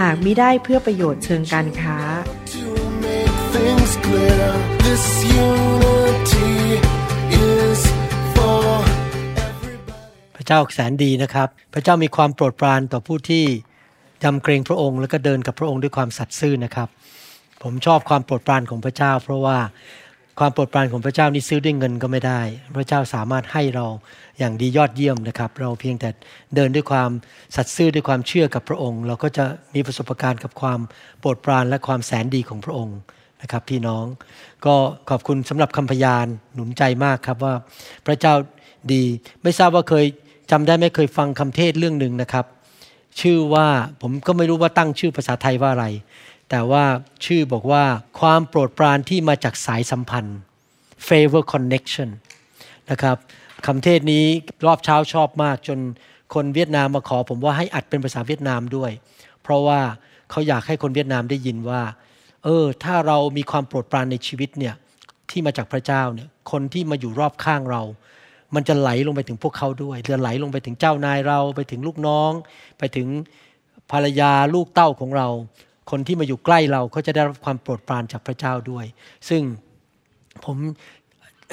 หากมิได้เพื่อประโยชน์เชิงการค้า พระเจ้าแสนดีนะครับ พระเจ้ามีความโปรดปรานต่อผู้ที่ยำเกรงพระองค์แล้วก็เดินกับพระองค์ด้วยความสัตย์ซื่อนะครับ ผมชอบความโปรดปรานของพระเจ้า เพราะว่า ความโปรดปรานของพระเจ้านี่ซื้อด้วยเงินก็ไม่ได้ พระเจ้าสามารถให้เราอย่างดียอดเยี่ยมนะครับ เราเพียงแต่เดินด้วยความสัตย์ซื่อด้วยความเชื่อกับพระองค์ เราก็จะมีประสบการณ์กับความโปรดปรานและความแสนดีของพระองค์นะครับพี่น้อง ก็ขอบคุณสำหรับคำพยานหนุนใจมากครับว่าพระเจ้าดีไม่ทราบว่าเคยจำได้ไหมเคยฟังคำเทศเรื่องหนึ่งนะครับ ชื่อว่าผมก็ไม่รู้ว่าตั้งชื่อภาษาไทยว่าอะไร แต่ว่าชื่อบอกว่าความโปรดปรานที่มาจากสายสัมพันธ์ favor connection นะครับคำเทศนี้รอบเช้าชอบมากจนคนเวียดนามมาขอผมว่าให้อัดเป็นภาษาเวียดนามด้วย เพราะว่าเขาอยากให้คนเวียดนามได้ยินว่า เออ ถ้าเรามีความโปรดปรานในชีวิตเนี่ยที่มาจากพระเจ้าเนี่ยคนที่มาอยู่รอบข้างเรา มันจะไหลลงไปถึงพวกเขาด้วยจะไหลลงไปถึงเจ้านายเรา ไปถึงลูกน้อง ไปถึงภรรยาลูกเต้าของเรา คนที่มาอยู่ใกล้เราเขาจะได้รับความโปรดปรานจากพระเจ้าด้วย ซึ่งผม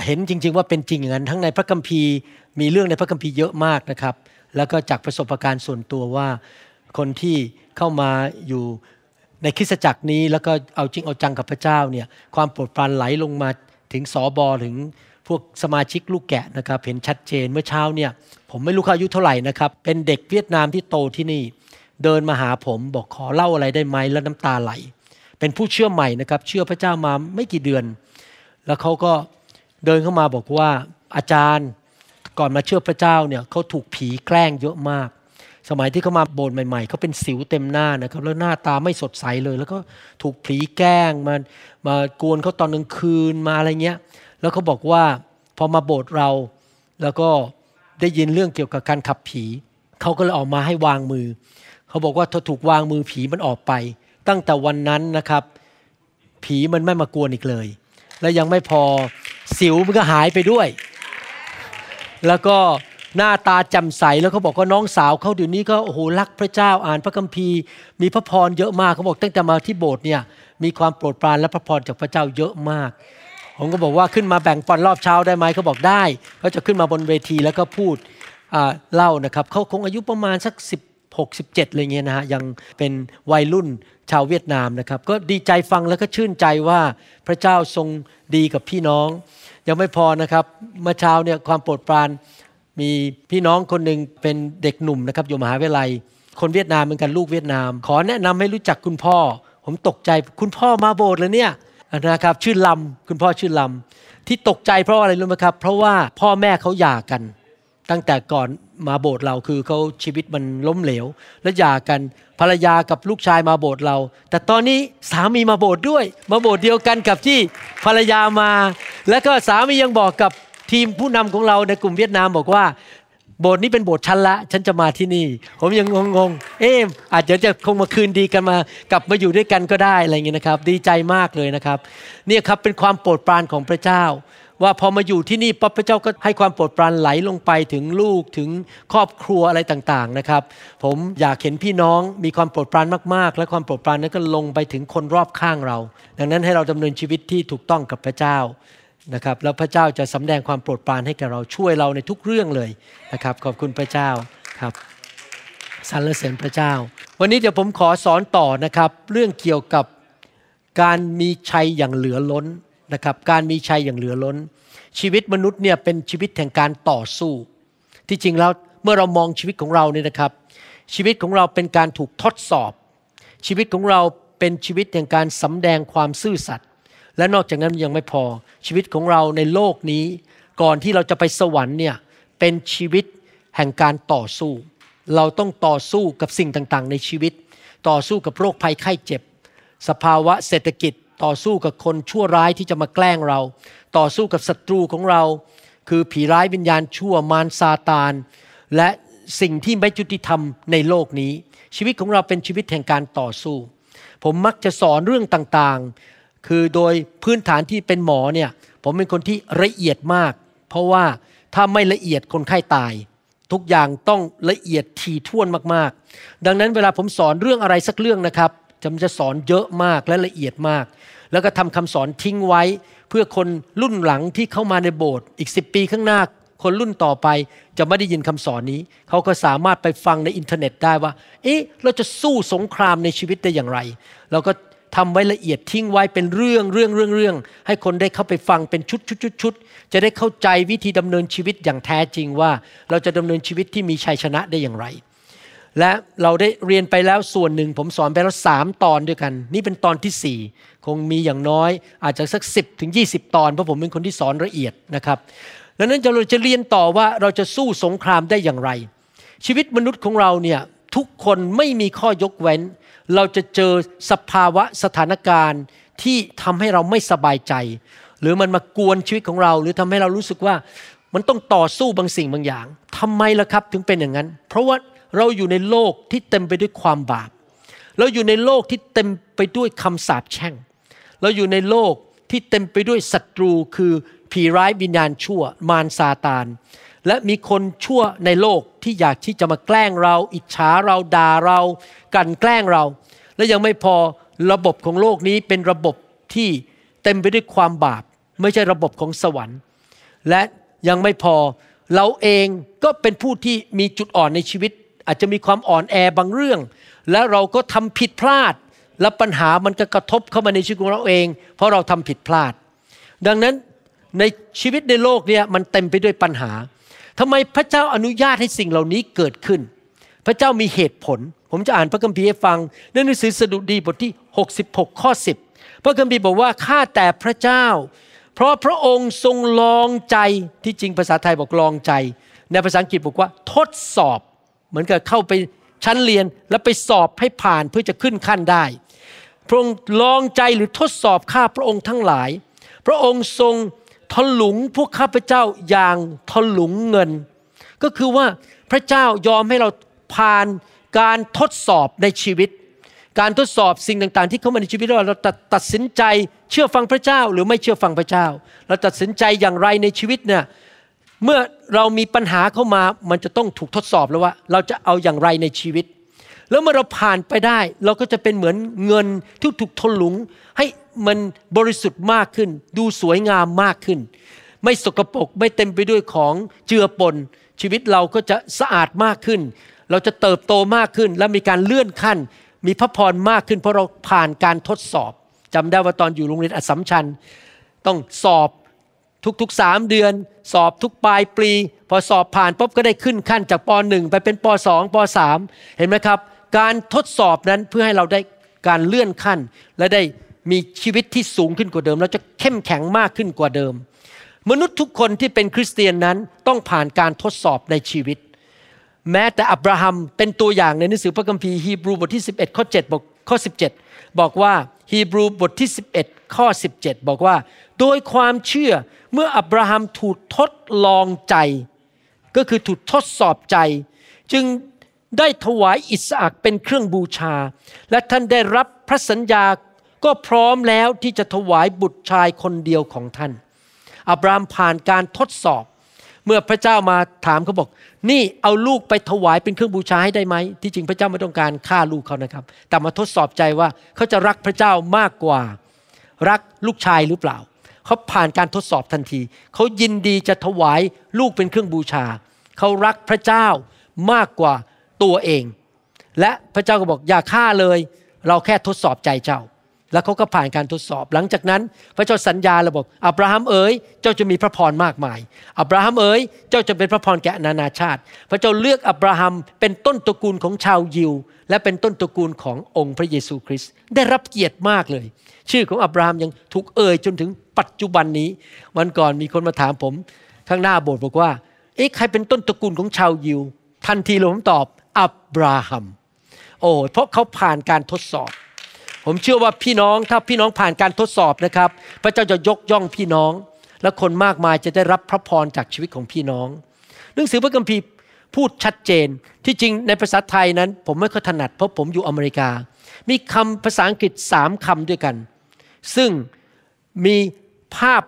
เห็นจริง ๆ ว่าเป็นจริงอย่างนั้นทั้งในพระคัมภีร์มีเรื่องในพระคัมภีร์เยอะมากนะครับ แล้วก็จากประสบการณ์ส่วนตัวว่าคนที่เข้ามาอยู่ในคริสตจักรนี้แล้วก็เอาจริงเอาจังกับพระเจ้าเนี่ยความโปรดปรานไหลลงมาถึงสอบอถึงพวกสมาชิกลูกแกะนะครับเห็นชัดเจนเมื่อเช้าเนี่ยผมไม่รู้เขาอายุเท่าไหร่นะครับเป็นเด็กเวียดนามที่โตที่นี่ เดินมาหาผมบอกขอเล่าอะไรได้ไหมแล้วน้ำตาไหล เป็นผู้เชื่อใหม่นะครับ เชื่อพระเจ้ามาไม่กี่เดือน แล้วเขาก็เดินเข้ามาบอกว่าอาจารย์ก่อนมาเชื่อพระเจ้าเนี่ยเขาถูกผีแกล้งเยอะมาก สมัยที่เขามาโบสถ์ใหม่ๆเขาเป็นสิวเต็มหน้านะครับแล้วหน้าตาไม่สดใสเลย แล้วก็ถูกผีแกล้งมามากวนเขาตอนกลางคืนมาอะไรเงี้ย แล้วเขาบอกว่าพอมาโบสถ์เราแล้วก็ได้ยินเรื่องเกี่ยวกับการขับผีเขาก็เลยออกมาให้วางมือ เขาบอกว่าถ้าถูกวางมือผีมันออกไป ตั้งแต่วันนั้นนะครับ ผีมันไม่มากวนอีกเลย และยังไม่พอสิวมันก็หายไปด้วย แล้วก็หน้าตาแจ่มใสแล้วเขาบอกว่าน้องสาวเขาเดี๋ยวนี้ก็โอ้โหรักพระเจ้าอ่านพระคัมภีร์ มีพระพรเยอะมากเขาบอกตั้งแต่มาที่โบสถ์เนี่ยมีความโปรดปรานและพระพรจากพระเจ้าเยอะมาก ผมก็บอกว่าขึ้นมาแบ่งปันรอบเช้าได้ไหมเขาบอกได้เขาจะขึ้นมาบนเวทีแล้วก็พูดเล่านะครับเขาคงอายุประมาณสัก 16 17อะไรเงี้ยนะฮะยังเป็นวัยรุ่นชาวเวียดนามนะครับ ก็ดีใจฟังแล้วก็ชื่นใจว่าพระเจ้าทรงดีกับพี่น้อง ยังไม่พอนะครับเมื่อเช้าเนี่ยความโปรดปรานมีพี่น้องคนหนึ่งเป็นเด็กหนุ่มนะครับอยู่มหาวิทยาลัย คนเวียดนามเหมือนกันลูกเวียดนาม ขอแนะนำให้รู้จักคุณพ่อ ผมตกใจคุณพ่อมาโบสถ์เลยเนี่ยนะครับชื่อลำคุณพ่อชื่อลำที่ตกใจเพราะอะไรรู้ไหมครับ เพราะว่าพ่อแม่เขาหย่ากัน ตั้งแต่ก่อน มาโบสถ์เราคือเขาชีวิตมันล้มเหลว และหย่ากันภรรยากับลูกชายมาโบสถ์เรา แต่ตอนนี้สามีมาโบสถ์ด้วย มาโบสถ์เดียวกันกับที่ภรรยามา แล้วก็สามียังบอกกับทีมผู้นำของเราในกลุ่มเวียดนามบอกว่าโบสถ์นี้เป็นโบสถ์ชั้นละ ฉันจะมาที่นี่ ผมยังงงๆ เอ๊ะอาจจะจะคงมาคืนดีกันมากลับมาอยู่ด้วยกันก็ได้อะไรเงี้ยนะครับ ดีใจมากเลยนะครับ เนี่ยครับเป็นความโปรดปรานของพระเจ้า ว่าพอมาอยู่ที่นี่ปั๊บพระเจ้าก็ให้ความโปรดปรานไหลลงไปถึงลูกถึงครอบครัวอะไรต่างๆนะครับ ผมอยากเห็นพี่น้องมีความโปรดปรานมากๆ และความโปรดปรานนั้นก็ลงไปถึงคนรอบข้างเรา ดังนั้นให้เราดำเนินชีวิตที่ถูกต้องกับพระเจ้านะครับแล้วพระเจ้าจะสำแดงความโปรดปรานให้แกเราช่วยเราในทุกเรื่องเลยนะครับขอบคุณพระเจ้าครับสรรเสริญพระเจ้า วันนี้เดี๋ยวผมขอสอนต่อนะครับ เรื่องเกี่ยวกับการมีชัยอย่างเหลือล้น นะครับการมีชัยอย่างเหลือล้น ชีวิตมนุษย์เนี่ยเป็นชีวิตแห่งการต่อสู้ ที่จริงแล้วเมื่อเรามองชีวิตของเราเนี่ยนะครับ ชีวิตของเราเป็นการถูกทดสอบ ชีวิตของเราเป็นชีวิตแห่งการสำแดงความซื่อสัตย์และนอกจากนั้นยังไม่พอชีวิตของเราในโลกนี้ ก่อนที่เราจะไปสวรรค์เนี่ยเป็นชีวิตแห่งการต่อสู้ เราต้องต่อสู้กับสิ่งต่างๆ ในชีวิต ต่อสู้กับโรคภัยไข้เจ็บ สภาวะเศรษฐกิจ ต่อสู้กับคนชั่วร้ายที่จะมาแกล้งเรา ต่อสู้กับศัตรูของเรา คือผีร้ายวิญญาณชั่วมารซาตาน และสิ่งที่ไม่ยุติธรรมในโลกนี้ ชีวิตของเราเป็นชีวิตแห่งการต่อสู้ ผมมักจะสอนเรื่องต่างๆ คือโดยพื้นฐานที่เป็นหมอเนี่ยผมเป็นคนที่ละเอียดมาก เพราะว่าถ้าไม่ละเอียดคนไข้ตาย ทุกอย่างต้องละเอียดถี่ถ้วนมากๆ ดังนั้นเวลาผมสอนเรื่องอะไรสักเรื่องนะครับ จะจะสอนเยอะมากและละเอียดมาก แล้วก็ทำคำสอนทิ้งไว้เพื่อคนรุ่นหลังที่เข้ามาในโบสถ์อีกสิปีข้างหน้า คนรุ่นต่อไปจะไม่ได้ยินคำสอนนี้ เขาก็สามารถไปฟังในอินเทอร์เน็ตได้ว่า เอ๊ะ เราจะสู้สงครามในชีวิตได้อย่างไร เราก็ทำไว้ละเอียดทิ้งไว้เป็นเรื่องเรื่องเรื่องเรื่องให้คนได้เข้าไปฟังเป็นชุดชุดชุดชุดจะได้เข้าใจวิธีดำเนินชีวิตอย่างแท้จริงว่า เราจะดำเนินชีวิตที่มีชัยชนะได้อย่างไร และเราได้เรียนไปแล้วส่วนหนึ่ง ผมสอนไปแล้วสามตอนด้วยกัน นี่เป็นตอนที่สี่คงมีอย่างน้อย อาจจะสักสิบถึงยี่สิบตอนเพราะผมเป็นคนที่สอนละเอียดนะครับดังนั้นเราจะเรียนต่อว่าเราจะสู้สงครามได้อย่างไร ชีวิตมนุษย์ของเราเนี่ยทุกคนไม่มีข้อยกเว้น เราจะเจอสภาวะสถานการณ์ที่ทำให้เราไม่สบายใจ หรือมันมากวนชีวิตของเรา หรือทำให้เรารู้สึกว่ามันต้องต่อสู้บางสิ่งบางอย่างทำไมล่ะครับถึงเป็นอย่างนั้น เพราะว่า เราอยู่ในโลกที่เต็มไปด้วยความบาป เราอยู่ในโลกที่เต็มไปด้วยคำสาปแช่ง เราอยู่ในโลกที่เต็มไปด้วยศัตรูคือผีร้ายวิญญาณชั่วมารซาตาน และมีคนชั่วในโลกที่อยากที่จะมาแกล้งเรา อิจฉาเราด่าเรากันแกล้งเรา และยังไม่พอระบบของโลกนี้เป็นระบบที่เต็มไปด้วยความบาป ไม่ใช่ระบบของสวรรค์ และยังไม่พอเราเองก็เป็นผู้ที่มีจุดอ่อนในชีวิต อาจจะมีความอ่อนแอบางเรื่อง และเราก็ทำผิดพลาด และปัญหามันก็กระทบเข้ามาในชีวิตของเราเอง เพราะเราทำผิดพลาด ดังนั้นในชีวิตในโลกเนี่ยมันเต็มไปด้วยปัญหาทำไมพระเจ้าอนุญาตให้สิ่งเหล่านี้เกิดขึ้น พระเจ้ามีเหตุผล ผมจะอ่านพระคัมภีร์ให้ฟังในหนังสือสดุดีบทที่ 66 ข้อ 10 พระคัมภีร์บอกว่าข้าแต่พระเจ้า เพราะพระองค์ทรงลองใจที่จริงภาษาไทยบอกลองใจ ในภาษาอังกฤษบอกว่าทดสอบ เหมือนกับเข้าไปชั้นเรียนแล้วไปสอบให้ผ่านเพื่อจะขึ้นขั้นได้ พระองค์ลองใจหรือทดสอบข้าพระองค์ทั้งหลาย พระองค์ทรงทะลุงพวกข้าพเจ้าอย่างทะลุงเงิน ก็คือว่าพระเจ้ายอมให้เราผ่านการทดสอบในชีวิต การทดสอบสิ่งต่าง ๆ ที่เข้ามาในชีวิตเราเราตัดตัดสินใจเชื่อฟังพระเจ้าหรือไม่เชื่อฟังพระเจ้า เราตัดสินใจอย่างไรในชีวิตเนี่ย เมื่อเรามีปัญหาเข้ามามันจะต้องถูกทดสอบแล้วว่า เราจะเอาอย่างไรในชีวิต แล้วเมื่อเราผ่านไปได้ เราก็จะเป็นเหมือนเงินที่ถูกทนหลุง ให้มันบริสุทธิ์มากขึ้น ดูสวยงามมากขึ้น ไม่สกปรกไม่เต็มไปด้วยของเจือปน ชีวิตเราก็จะสะอาดมากขึ้น เราจะเติบโตมากขึ้น และมีการเลื่อนขั้น มีพระพรมากขึ้น เพราะเราผ่านการทดสอบจำได้ว่าตอนอยู่โรงเรียนอัสสัมชัญต้องสอบ ทุกๆสามเดือน สอบทุกปลายปีพอสอบผ่านปุ๊บก็ได้ขึ้นขั้นจากป .1 ไปเป็นป .2 ป .3 เห็นไหมครับ การทดสอบนั้นเพื่อให้เราได้การเลื่อนขั้น และได้มีชีวิตที่สูงขึ้นกว่าเดิม เราจะเข้มแข็งมากขึ้นกว่าเดิม มนุษย์ทุกคนที่เป็นคริสเตียนนั้นต้องผ่านการทดสอบในชีวิต แม้แต่อับราฮัมเป็นตัวอย่างในหนังสือพระคัมภีร์ฮีบรูบทที่ 11ข้อ7บอกข้อ 17 บอกว่าฮีบรูบทที่ 11 ข้อ 17 บอกว่า โดยความเชื่อเมื่ออับราฮัมถูกทดลองใจ ก็คือถูกทดสอบใจ จึงได้ถวายอิสอักเป็นเครื่องบูชา และท่านได้รับพระสัญญาก็พร้อมแล้วที่จะถวายบุตรชายคนเดียวของท่าน อับรามผ่านการทดสอบ เมื่อพระเจ้ามาถามเขาบอก นี่เอาลูกไปถวายเป็นเครื่องบูชาให้ได้ไหม ที่จริงพระเจ้าไม่ต้องการฆ่าลูกเขานะครับ แต่มาทดสอบใจว่าเขาจะรักพระเจ้ามากกว่า รักลูกชายหรือเปล่า เขาผ่านการทดสอบทันที เขายินดีจะถวายลูกเป็นเครื่องบูชา เขารักพระเจ้ามากกว่าตัวเอง และพระเจ้าก็บอกอย่าฆ่าเลย เราแค่ทดสอบใจเจ้า แล้วเขาก็ผ่านการทดสอบ หลังจากนั้น พระเจ้าสัญญาเราบอกอับราฮัมเอ๋ยเจ้าจะมีพระพรมากมายอับราฮัมเอ๋ยเจ้าจะเป็นพระพรแก่นานาชาติ พระเจ้าเลือกอับราฮัมเป็นต้นตระกูลของชาวยิว และเป็นต้นตระกูลขององค์พระเยซูคริสต์ได้รับเกียรติมากเลย ชื่อของอับราฮัมยังถูกเอ่ยจนถึงปัจจุบันนี้วันก่อนมีคนมาถามผมข้างหน้าโบสถ์บอกว่าเอ๊ะใครเป็นต้นตระกูลของชาวยิว ทันทีเลยผมตอบอับราฮัมโอ้เพราะเขาผ่านการทดสอบ ผมเชื่อว่าพี่น้องถ้าพี่น้องผ่านการทดสอบนะครับ พระเจ้าจะยกย่องพี่น้อง และคนมากมายจะได้รับพระพรจากชีวิตของพี่น้อง หนังสือพระคัมภีร์พูดชัดเจนที่จริงในภาษาไทยนั้น ผมไม่ค่อยถนัดเพราะผมอยู่อเมริกา มีคำภาษาอังกฤษสามคำด้วยกัน ซึ่งมีภาพ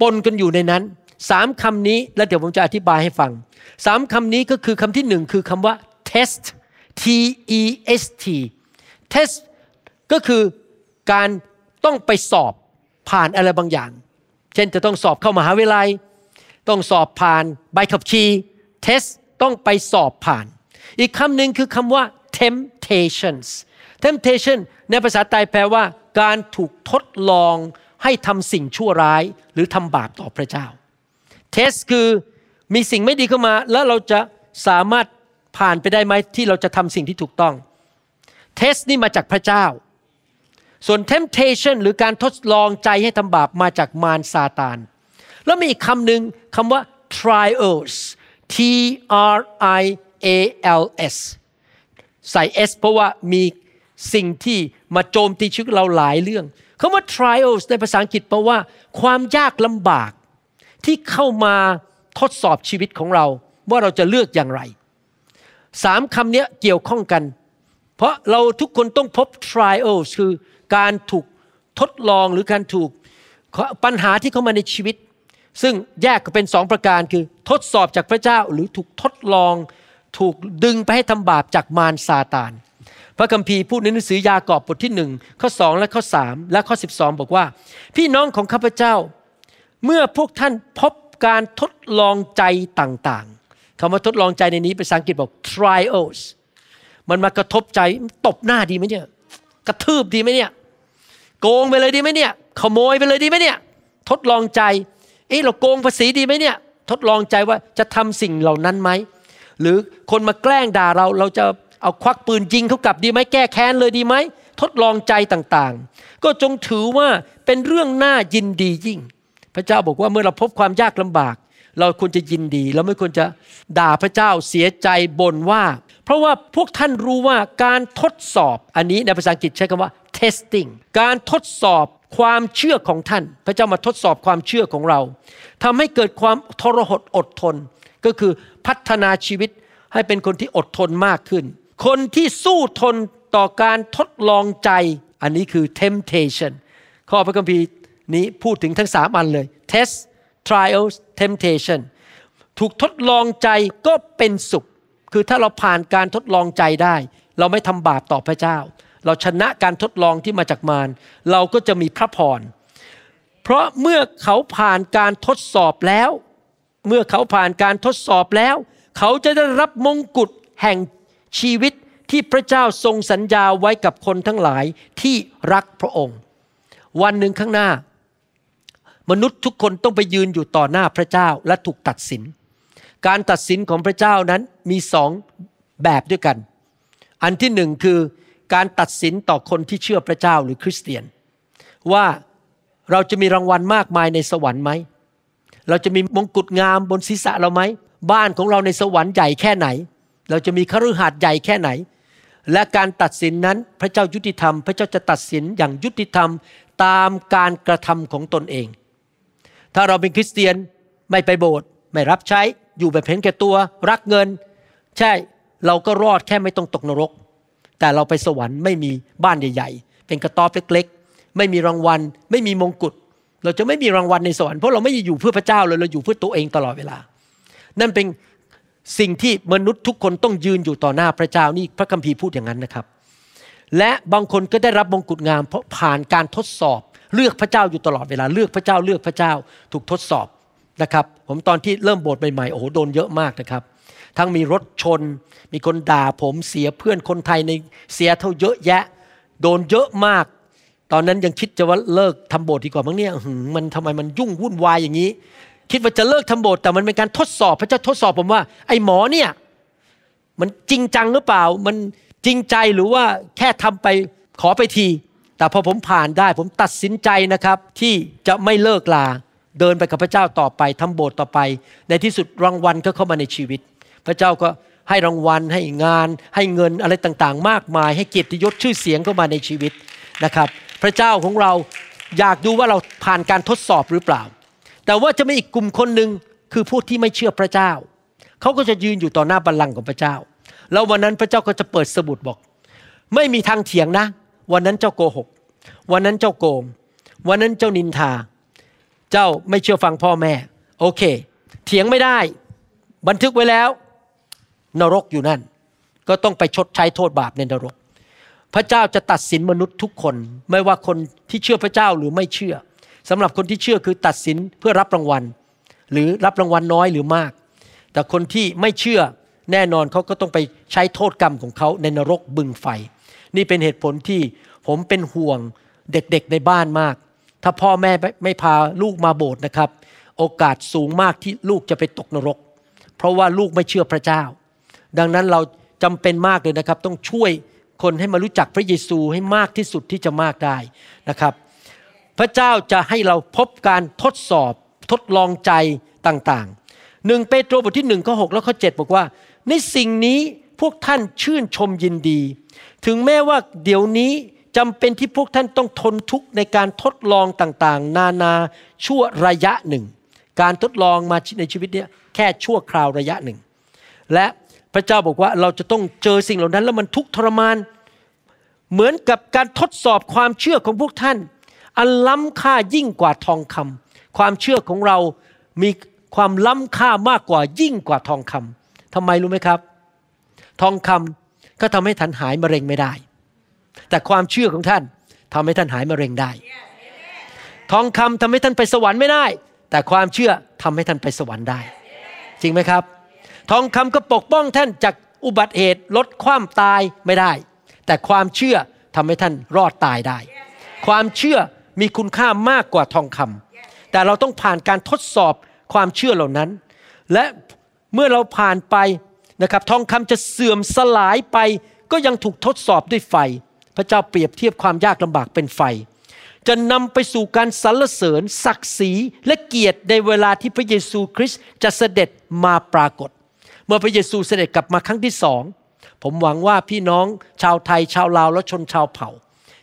ปนกันอยู่ในนั้นสามคำนี้แล้วเดี๋ยวผมจะอธิบายให้ฟังสามคำนี้ก็คือคำที่หนึ่งคือคำว่า test T E S T test ก็คือการต้องไปสอบผ่านอะไรบางอย่าง เช่นจะต้องสอบเข้ามหาวิทยาลัย ต้องสอบผ่านใบขับขี่ test ต้องไปสอบผ่าน อีกคำหนึ่งคือคำว่า temptations temptation ในภาษาไทยแปลว่า การถูกทดลองให้ทำสิ่งชั่วร้าย หรือทำบาปต่อพระเจ้า test คือมีสิ่งไม่ดีเข้ามา แล้วเราจะสามารถผ่านไปได้ไหมที่เราจะทำสิ่งที่ถูกต้อง test นี่มาจากพระเจ้า ส่วน temptation หรือการทดลองใจให้ทำบาปมาจากมารซาตาน แล้วมีอีกคำหนึ่งคำว่า trials T R I A L S ใส่ S เพราะว่ามีสิ่งที่มาโจมตีชีวิตเราหลายเรื่องคำว่า trials ในภาษาอังกฤษแปลว่า ความยากลำบากที่เข้ามาทดสอบชีวิตของเรา ว่าเราจะเลือกอย่างไรสามคำนี้เกี่ยวข้องกัน เพราะเราทุกคนต้องพบ trials คือ การถูกทดลองหรือการถูกปัญหาที่เข้ามาในชีวิต ซึ่งแยกเป็นสองประการคือทดสอบจากพระเจ้าหรือถูกทดลอง ถูกดึงไปให้ทำบาปจากมารซาตาน พระคัมภีร์พูดในหนังสือยากอบบทที่หนึ่งข้อสองและข้อสามและข้อสิบสองบอกว่า พี่น้องของข้าพเจ้า เมื่อพวกท่านพบการทดลองใจต่างๆคำว่าทดลองใจในนี้ภาษาอังกฤษบอก trials มันมากระทบใจตบหน้าดีไหมเนี่ยกระทืบดีไหมเนี่ย โกงไปเลยดีไหมเนี่ย ขโมยไปเลยดีไหมเนี่ย ทดลองใจ เอ๊ะเราโกงภาษีดีไหมเนี่ย ทดลองใจว่าจะทำสิ่งเหล่านั้นไหม หรือคนมาแกล้งด่าเรา เราจะเอาควักปืนยิงเขากลับดีไหมแก้แค้นเลยดีไหม ทดลองใจต่างๆ ก็จงถือว่าเป็นเรื่องน่ายินดียิ่ง พระเจ้าบอกว่าเมื่อเราพบความยากลำบาก เราควรจะยินดี เราไม่ควรจะด่าพระเจ้าเสียใจบ่นว่า ราะว่าพวกท่านรู้ว่าการทดสอบอันนี้ในภาษาอังกฤษใช้คำว่า testing การทดสอบความเชื่อของท่าน พระเจ้ามาทดสอบความเชื่อของเราทำให้เกิดความทรหดอดทน ก็คือพัฒนาชีวิตให้เป็นคนที่อดทนมากขึ้น คนที่สู้ทนต่อการทดลองใจ อันนี้คือ temptation ข้อพระคัมภีร์นี้พูดถึงทั้งสามอันเลย test trials temptation ถูกทดลองใจก็เป็นสุข คือถ้าเราผ่านการทดลองใจได้ เราไม่ทำบาปต่อพระเจ้า เราชนะการทดลองที่มาจากมารเราก็จะมีพระพรเพราะเมื่อเขาผ่านการทดสอบแล้ว เมื่อเขาผ่านการทดสอบแล้ว เขาจะได้รับมงกุฎแห่งชีวิตที่พระเจ้าทรงสัญญาไว้กับคนทั้งหลายที่รักพระองค์ วันหนึ่งข้างหน้า มนุษย์ทุกคนต้องไปยืนอยู่ต่อหน้าพระเจ้าและถูกตัดสิน การตัดสินของพระเจ้านั้นมีสองแบบด้วยกัน อันที่หนึ่งคือการตัดสินต่อคนที่เชื่อพระเจ้าหรือคริสเตียน ว่าเราจะมีรางวัลมากมายในสวรรค์ไหม เราจะมีมงกุฎงามบนศีรษะเราไหม บ้านของเราในสวรรค์ใหญ่แค่ไหน เราจะมีคฤหาสน์ใหญ่แค่ไหน และการตัดสินนั้นพระเจ้ายุติธรรม พระเจ้าจะตัดสินอย่างยุติธรรมตามการกระทำของตนเอง ถ้าเราเป็นคริสเตียนไม่ไปโบสถ์ไม่รับใช้ อยู่แบบเห็นแก่ตัว รักเงิน ใช่เราก็รอดแค่ไม่ต้องตกนรก แต่เราไปสวรรค์ไม่มีบ้านใหญ่ ๆ เป็นกระต๊อบเล็กๆ ไม่มีรางวัล ไม่มีมงกุฎเราจะไม่มีรางวัลในสวรรค์เพราะเราไม่ได้อยู่เพื่อพระเจ้าเลยเราอยู่เพื่อตัวเองตลอดเวลา นั่นเป็นสิ่งที่มนุษย์ทุกคนต้องยืนอยู่ต่อหน้าพระเจ้านี่พระคัมภีร์พูดอย่างนั้นนะครับ และบางคนก็ได้รับมงกุฎงามเพราะผ่านการทดสอบ เลือกพระเจ้าอยู่ตลอดเวลา เลือกพระเจ้าเลือกพระเจ้า ถูกทดสอบ นะครับ ผมตอนที่เริ่มโบสถ์ใหม่ๆโอ้โหโดนเยอะมากนะครับ ทั้งมีรถชน มีคนด่าผมเสียเพื่อนคนไทยในเสียเท่าเยอะแยะ โดนเยอะมาก ตอนนั้นยังคิดจะว่าเลิกทำโบสถ์ดีกว่ามั้งเนี่ยหือมันทำไมมันยุ่งวุ่นวายอย่างนี้ คิดว่าจะเลิกทำโบสถ์แต่มันเป็นการทดสอบพระเจ้าทดสอบผมว่าไอ้หมอเนี่ยมันจริงจังหรือเปล่า มันจริงใจหรือว่าแค่ทำไปขอไปที แต่พอผมผ่านได้ผมตัดสินใจนะครับที่จะไม่เลิกลา เดินไปกับพระเจ้าต่อไปทำโบสถ์ต่อไป ในที่สุดรางวัลก็เข้ามาในชีวิต พระเจ้าก็ให้รางวัลให้งาน ให้เงินอะไรต่างๆ มากมาย ให้เกียรติยศชื่อเสียงเข้ามาในชีวิตนะครับ พระเจ้าของเราอยากดูว่าเราผ่านการทดสอบหรือเปล่า แต่ว่าจะมีอีกกลุ่มคนหนึ่งคือผู้ที่ไม่เชื่อพระเจ้า เขาก็จะยืนอยู่ต่อหน้าบัลลังก์ของพระเจ้า แล้ววันนั้นพระเจ้าก็จะเปิดสมุดบอก ไม่มีทางเถียงนะ วันนั้นเจ้าโกหก วันนั้นเจ้าโกง วันนั้นเจ้านินทา เจ้าไม่เชื่อฟังพ่อแม่ โอเค เถียงไม่ได้ บันทึกไว้แล้ว นรกอยู่นั่น ก็ต้องไปชดใช้โทษบาปในนรก พระเจ้าจะตัดสินมนุษย์ทุกคน ไม่ว่าคนที่เชื่อพระเจ้าหรือไม่เชื่อสำหรับคนที่เชื่อคือตัดสินเพื่อรับรางวัล หรือรับรางวัลน้อยหรือมาก แต่คนที่ไม่เชื่อแน่นอนเขาก็ต้องไปใช้โทษกรรมของเขาในนรกบึงไฟ นี่เป็นเหตุผลที่ผมเป็นห่วงเด็กๆในบ้านมาก ถ้าพ่อแม่ไม่พาลูกมาโบสถ์นะครับ โอกาสสูงมากที่ลูกจะไปตกนรก เพราะว่าลูกไม่เชื่อพระเจ้า ดังนั้นเราจำเป็นมากเลยนะครับ ต้องช่วยคนให้มารู้จักพระเยซูให้มากที่สุดที่จะมากได้นะครับ พระเจ้าจะให้เราพบการทดสอบทดลองใจต่างๆหนึ่งเปโตรบทที่หนึ่งข้อหแล้วข้อเบอกว่า ในสิ่งนี้พวกท่านชื่นชมยินดี ถึงแม้ว่าเดี๋ยวนี้ จำเป็นที่พวกท่านต้องทนทุกข์ในการทดลองต่างๆ นานาชั่วระยะหนึ่ง การทดลองมาในชีวิตเนี้ยแค่ชั่วคราวระยะหนึ่ง และพระเจ้าบอกว่าเราจะต้องเจอสิ่งเหล่านั้น แล้วมันทุกข์ทรมาน เหมือนกับการทดสอบความเชื่อของพวกท่าน อันล้ำค่ายิ่งกว่าทองคำความเชื่อของเรามีความล้ำค่ามากกว่ายิ่งกว่าทองคำทำไมรู้ไหมครับ ทองคำก็ทำให้ท่านหายมะเร็งไม่ได้ แต่ความเชื่อของท่านทำให้ท่านหายมะเร็งได้ ทองคำทำให้ท่านไปสวรรค์ไม่ได้ แต่ความเชื่อทำให้ท่านไปสวรรค์ได้ จริงไหมครับ ทองคำก็ปกป้องท่านจากอุบัติเหตุลดความตายไม่ได้ แต่ความเชื่อทำให้ท่านรอดตายได้ ความเชื่อมีคุณค่ามากกว่าทองคำแต่เราต้องผ่านการทดสอบความเชื่อเหล่านั้น และเมื่อเราผ่านไปนะครับ ทองคำจะเสื่อมสลายไปก็ยังถูกทดสอบด้วยไฟ ระเจ้าเปรียบเทียบความยากลำบากเป็นไฟ จะนำไปสู่การสรรเสริญ ศักดิ์ศรีและเกียรติในเวลาที่พระเยซูคริสต์จะเสด็จมาปรากฏ เมื่อพระเยซูเสด็จกลับมาครั้งที่สองผมหวังว่าพี่น้องชาวไทยชาวลาวและชนชาวเผ่า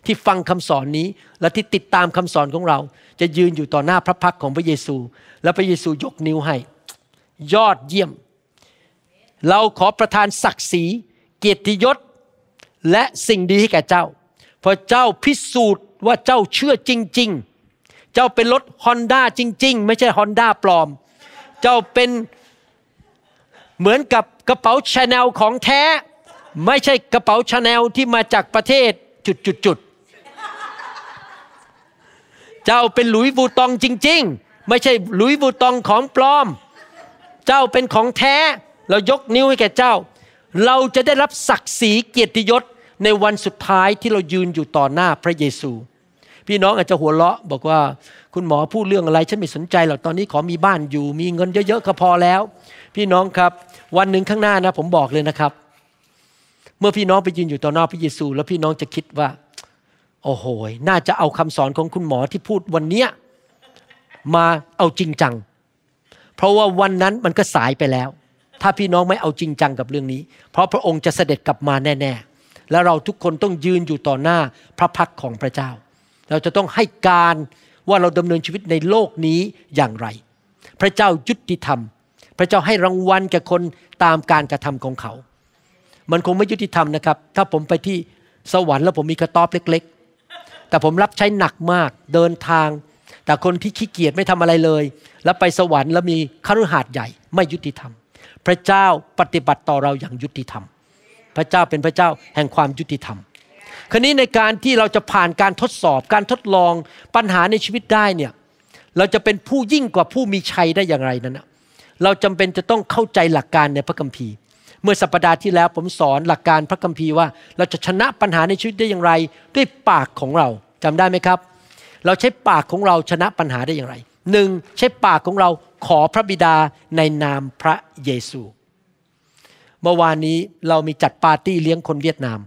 ที่ฟังคำสอนนี้และที่ติดตามคำสอนของเรา จะยืนอยู่ต่อหน้าพระพักของพระเยซู และพระเยซูยกนิ้วให้ ยอดเยี่ยม เราขอประทานศักดิ์ศรีเกียรติยศ และสิ่งดีให้แก่เจ้า เพราะเจ้าพิสูจน์ว่าเจ้าเชื่อจริง ๆ เจ้าเป็นรถฮอนด้าจริง ๆ ไม่ใช่ฮอนด้าปลอม เจ้าเป็นเหมือนกับกระเป๋าชาแนลของแท้ ไม่ใช่กระเป๋าชาแนลที่มาจากประเทศจุดๆเจ้าเป็น Louis Vuitton จริง ๆ ไม่ใช่ Louis Vuitton ของปลอม เจ้าเป็นของแท้เรายกนิ้วให้แก่เจ้า เราจะได้รับศักดิ์ศรีเกียรติยศในวันสุดท้ายที่เรายืนอยู่ต่อหน้าพระเยซู พี่น้องอาจจะหัวเราะ บอกว่าคุณหมอพูดเรื่องอะไร ฉันไม่สนใจหรอกตอนนี้ขอมีบ้านอยู่ มีเงินเยอะๆก็พอแล้ว พี่น้องครับ วันหนึ่งข้างหน้านะผมบอกเลยนะครับ เมื่อพี่น้องไปยืนอยู่ต่อหน้าพระเยซู แล้วพี่น้องจะคิดว่า โอ้โหน่าจะเอาคำสอนของคุณหมอที่พูดวันเนี้ยมาเอาจริงจัง เพราะว่าวันนั้นมันก็สายไปแล้ว ถ้าพี่น้องไม่เอาจริงจังกับเรื่องนี้ เพราะพระองค์จะเสด็จกลับมาแน่ ๆ และเราทุกคนต้องยืนอยู่ต่อหน้าพระพักของพระเจ้า เราจะต้องให้การว่าเราดำเนินชีวิตในโลกนี้อย่างไร พระเจ้ายุติธรรม พระเจ้าให้รางวัลแก่คนตามการกระทำของเขา มันคงไม่ยุติธรรมนะครับ ถ้าผมไปที่สวรรค์แล้วผมมีกระต๊อบเล็ก ๆ แต่ผมรับใช้หนักมากเดินทาง แต่คนที่ขี้เกียจไม่ทำอะไรเลย แล้วไปสวรรค์แล้วมีคฤหาสน์ใหญ่ไม่ยุติธรรม พระเจ้าปฏิบัติต่อเราอย่างยุติธรรม พระเจ้าเป็นพระเจ้าแห่งความยุติธรรมคราวนี้ในการที่เราจะผ่านการทดสอบการทดลองปัญหาในชีวิตได้เนี่ยเราจะเป็นผู้ยิ่งกว่าผู้มีชัยได้อย่างไรนั้นนะเราจำเป็นจะต้องเข้าใจหลักการในพระคัมภีร์ เมื่อสัปปดาห์ที่แล้วผมสอนหลักการพระคัมภีร์ว่า เราจะชนะปัญหาในชีวิตได้อย่างไร ด้วยปากของเราจำได้ไหมครับ เราใช้ปากของเราชนะปัญหาได้อย่างไรหนึ่งใช้ปากของเรา ขอพระบิดาในนามพระเยซู เมื่อวานนี้เรามีจัดปาร์ตี้เลี้ยงคนเวียดนาม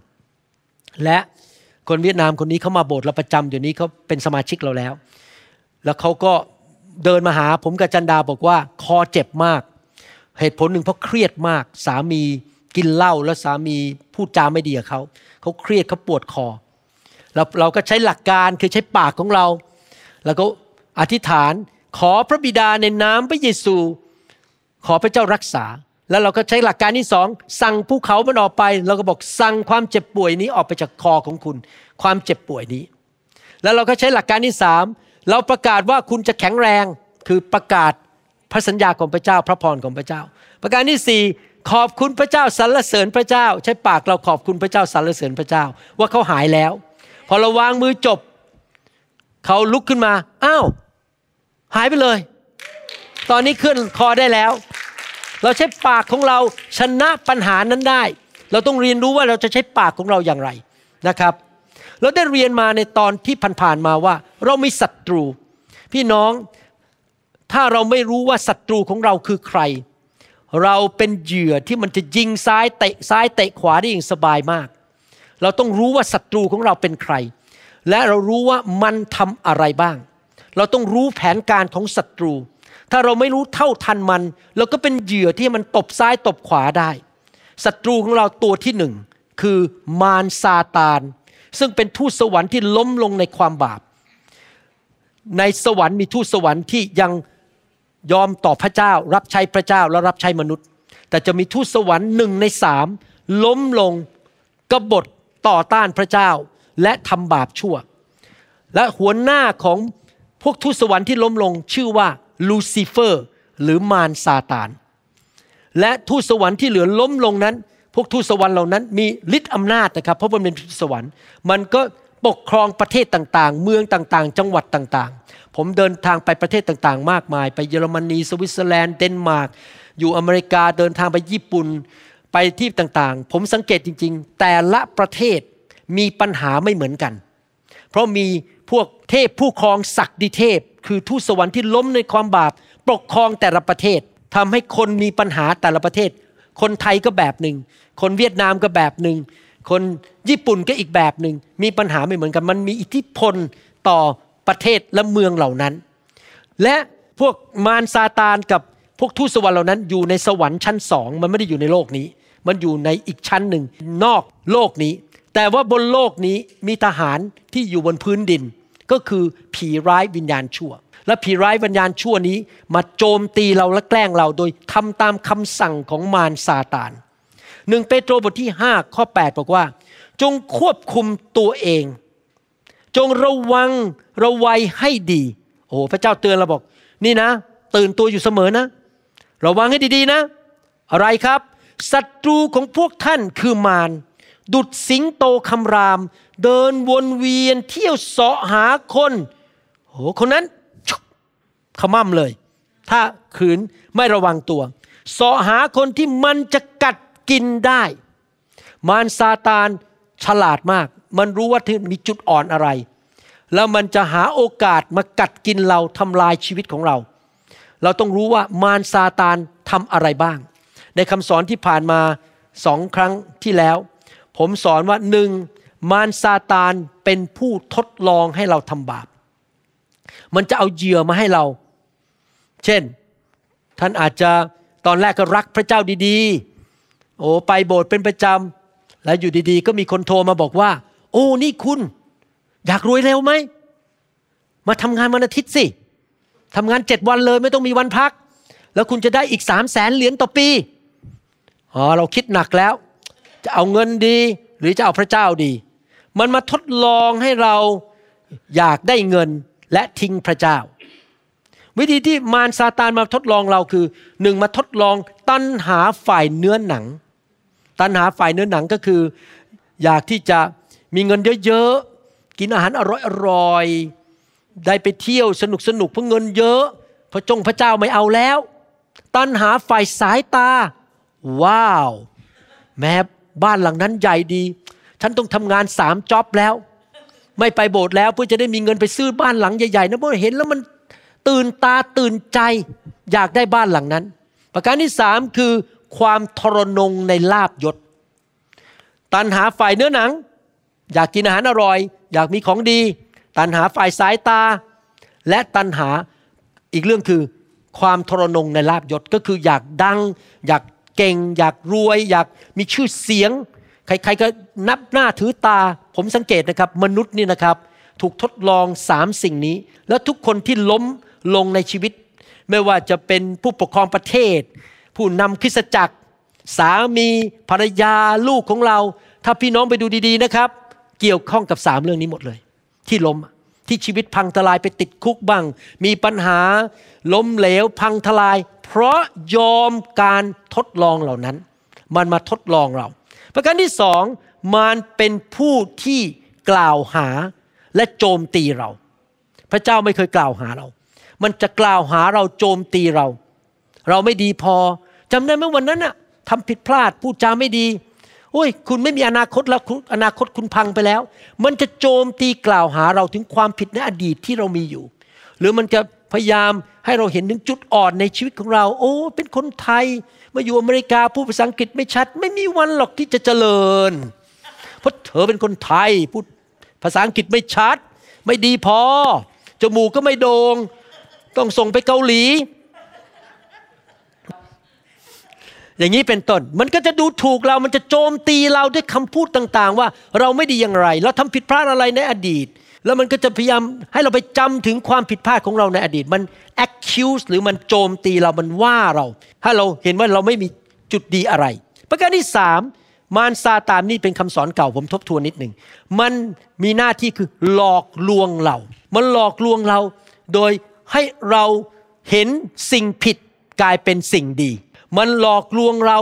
และคนเวียดนามคนนี้เขามาโบสถ์เราประจำเดี๋ยวนี้เขาเป็นสมาชิกเราแล้ว แล้วเขาก็เดินมาหาผมกับจันดาบอกว่าคอเจ็บมาก เหตุผลหนึ่งเพราะเครียดมาก สามีกินเหล้าแล้วสามีพูดจาไม่ดีกับเขาเขาเครียดเขาปวดคอเราเราก็ใช้หลักการคือใช้ปากของเรา แล้วก็อธิษฐาน ขอพระบิดาในนามพระเยซู ขอพระเจ้ารักษา แล้วเราก็ใช้หลักการที่สองสั่งภูเขามันออกไป เราก็บอกสั่งความเจ็บป่วยนี้ออกไปจากคอของคุณ ความเจ็บป่วยนี้ แล้วเราก็ใช้หลักการที่สามเราประกาศว่าคุณจะแข็งแรงคือประกาศพระสัญญาของพระเจ้าพระพรของพระเจ้า ประการที่สี่ขอบคุณพระเจ้าสรรเสริญพระเจ้า ใช้ปากเราขอบคุณพระเจ้าสรรเสริญพระเจ้า ว่าเขาหายแล้ว พอเราวางมือจบ เขาลุกขึ้นมาอ้าว หายไปเลย ตอนนี้เคลื่อนคอได้แล้ว เราใช้ปากของเราชนะปัญหานั้นได้ เราต้องเรียนรู้ว่าเราจะใช้ปากของเราอย่างไรนะครับ เราได้เรียนมาในตอนที่ผ่านๆมาว่า เรามีศัตรู พี่น้องถ้าเราไม่รู้ว่าศัตรูของเราคือใคร เราเป็นเหยื่อที่มันจะยิงซ้ายเตะซ้ายเตะขวาได้อย่างสบายมาก เราต้องรู้ว่าศัตรูของเราเป็นใคร และเรารู้ว่ามันทำอะไรบ้าง เราต้องรู้แผนการของศัตรู ถ้าเราไม่รู้เท่าทันมัน เราก็เป็นเหยื่อที่มันตบซ้ายตบขวาได้ ศัตรูของเราตัวที่หนึ่งคือมารซาตาน ซึ่งเป็นทูตสวรรค์ที่ล้มลงในความบาป ในสวรรค์มีทูตสวรรค์ที่ยังยอมต่อพระเจ้า รับใช้พระเจ้าและรับใช้มนุษย์ แต่จะมีทูตสวรรค์หนึ่งในสามล้มลงกบฏต่อต้านพระเจ้าและทำบาปชั่ว และหัวหน้าของ พวกทูตสวรรค์ที่ล้มลงชื่อว่าลูซิเฟอร์ หรือมารซาตาน และทูตสวรรค์ที่เหลือล้มลงนั้น พวกทูตสวรรค์เหล่านั้นมีฤทธิ์อำนาจนะครับ เพราะมันเป็นทูตสวรรค์ มันก็ปกครองประเทศต่างๆ เมืองต่างๆ จังหวัดต่างๆ ผมเดินทางไปประเทศต่างๆ มากมาย ไปเยอรมนี สวิตเซอร์แลนด์ เดนมาร์ก อยู่อเมริกา เดินทางไปญี่ปุ่น ไปที่ต่างๆ ผมสังเกตจริง ๆ แต่ละประเทศมีปัญหาไม่เหมือนกัน เพราะมีพวกเทพผู้ครองศักดิเทพ คือทูตสวรรค์ที่ล้มในความบาป ปกครองแต่ละประเทศทำให้คนมีปัญหาแต่ละประเทศ คนไทยก็แบบหนึ่ง คนเวียดนามก็แบบหนึ่ง คนญี่ปุ่นก็อีกแบบหนึ่ง มีปัญหาไม่เหมือนกัน มันมีอิทธิพลต่อประเทศและเมืองเหล่านั้น และพวกมารซาตานกับพวกทูตสวรรค์เหล่านั้น อยู่ในสวรรค์ชั้นสองมันไม่ได้อยู่ในโลกนี้ มันอยู่ในอีกชั้นหนึ่งนอกโลกนี้ แต่ว่าบนโลกนี้มีทหารที่อยู่บนพื้นดิน ก็คือผีร้ายวิญญาณชั่ว และผีร้ายวิญญาณชั่วนี้ มาโจมตีเราและแกล้งเราโดยทำตามคำสั่งของมารซาตานหนึ่งเปโตรบทที่ 5 ข้อ 8 บอกว่า จงควบคุมตัวเอง จงระวังระวัยให้ดี โอ้พระเจ้าเตือนเราบอก นี่นะ ตื่นตัวอยู่เสมอนะ ระวังให้ดีๆนะ อะไรครับศัตรูของพวกท่านคือมาร ดุดสิงโตคำราม เดินวนเวียนเที่ยวเสาะหาคนโอ้คนนั้นขมั่มเลย ถ้าขืนไม่ระวังตัวเสาะหาคนที่มันจะกัดกินได้ มารซาตานฉลาดมาก มันรู้ว่าที่มีจุดอ่อนอะไร แล้วมันจะหาโอกาสมากัดกินเราทำลายชีวิตของเรา เราต้องรู้ว่ามารซาตานทำอะไรบ้าง ในคำสอนที่ผ่านมาสองครั้งที่แล้ว ผมสอนว่าหนึ่งมารซาตานเป็นผู้ทดลองให้เราทำบาป มันจะเอาเหยื่อมาให้เรา เช่น ท่านอาจจะตอนแรกก็รักพระเจ้าดีๆ โอ้ไปโบสถ์เป็นประจำ แล้วอยู่ดีๆ ก็มีคนโทรมาบอกว่า โอ้นี่คุณ อยากรวยเร็วไหม มาทำงานวันอาทิตย์สิทำงานเจ็ดวันเลยไม่ต้องมีวันพัก แล้วคุณจะได้อีกสามแสนเหรียญต่อปี อ๋อเราคิดหนักแล้ว จะเอาเงินดี หรือจะเอาพระเจ้าดี มันมาทดลองให้เราอยากได้เงินและทิ้งพระเจ้า วิธีที่มารซาตานมาทดลองเราคือหนึ่งมาทดลองตัณหาฝ่ายเนื้อหนัง ตัณหาฝ่ายเนื้อหนังก็คือ อยากที่จะมีเงินเยอะๆกินอาหารอร่อยๆได้ไปเที่ยวสนุกสนุกเพราะเงินเยอะพระจงพระเจ้าไม่เอาแล้ว ตัณหาฝ่ายสายตา ว้าว แม้ บ้านหลังนั้นใหญ่ดี ฉันต้องทำงานสามจ็อบแล้ว ไม่ไปโบสถ์แล้วเพื่อจะได้มีเงินไปซื้อบ้านหลังใหญ่ๆนะเพราะเห็นแล้วมันตื่นตาตื่นใจอยากได้บ้านหลังนั้น ประการที่สามคือความทรนงในลาบยศ ตันหาฝ่ายเนื้อหนัง อยากกินอาหารอร่อย อยากมีของดี ตันหาฝ่ายสายตา และตันหาอีกเรื่องคือความทรนงในลาบยศก็คืออยากดัง อยาก เก่ง อยากรวย อยากมีชื่อเสียง ใครๆก็นับหน้าถือตา ผมสังเกตนะครับ มนุษย์นี่นะครับ ถูกทดลองสามสิ่งนี้ แล้วทุกคนที่ล้มลงในชีวิต ไม่ว่าจะเป็นผู้ปกครองประเทศ ผู้นำคริสตจักร สามีภรรยาลูกของเรา ถ้าพี่น้องไปดูดีๆนะครับ เกี่ยวข้องกับสามเรื่องนี้หมดเลย ที่ล้ม ที่ชีวิตพังทลายไปติดคุกบ้าง มีปัญหาล้มเหลวพังทลาย เพราะยอมการทดลองเหล่านั้น มันมาทดลองเรา ประการที่สองมันเป็นผู้ที่กล่าวหาและโจมตีเรา พระเจ้าไม่เคยกล่าวหาเรา มันจะกล่าวหาเราโจมตีเรา เราไม่ดีพอจำได้ไหมวันนั้นน่ะทำผิดพลาดพูดจาไม่ดี โอ้ย คุณไม่มีอนาคตแล้วอนาคตคุณพังไปแล้ว มันจะโจมตีกล่าวหาเราถึงความผิดในอดีตที่เรามีอยู่ หรือมันจะพยายามให้เราเห็นถึงจุดอ่อนในชีวิตของเรา โอ้ เป็นคนไทย มาอยู่อเมริกาพูดภาษาอังกฤษไม่ชัด ไม่มีวันหรอกที่จะเจริญ เพราะเธอเป็นคนไทย พูดภาษาอังกฤษไม่ชัด ไม่ดีพอ จมูกก็ไม่โดง่งต้องส่งไปเกาหลี อย่างนี้เป็นต้น มันก็จะดูถูกเรา มันจะโจมตีเราด้วยคำพูดต่างๆ ว่าเราไม่ดีอย่างไร เราทำผิดพลาดอะไรในอดีต แล้วมันก็จะพยายามให้เราไปจำถึงความผิดพลาดของเราในอดีต มัน accuse หรือมันโจมตีเรา มันว่าเรา ถ้าเราเห็นว่าเราไม่มีจุดดีอะไร ประการที่สามมารซาตานนี่เป็นคำสอนเก่าผมทบทวนนิดหนึ่ง มันมีหน้าที่คือหลอกลวงเรา มันหลอกลวงเราโดยให้เราเห็นสิ่งผิดกลายเป็นสิ่งดี มันหลอกลวงเรา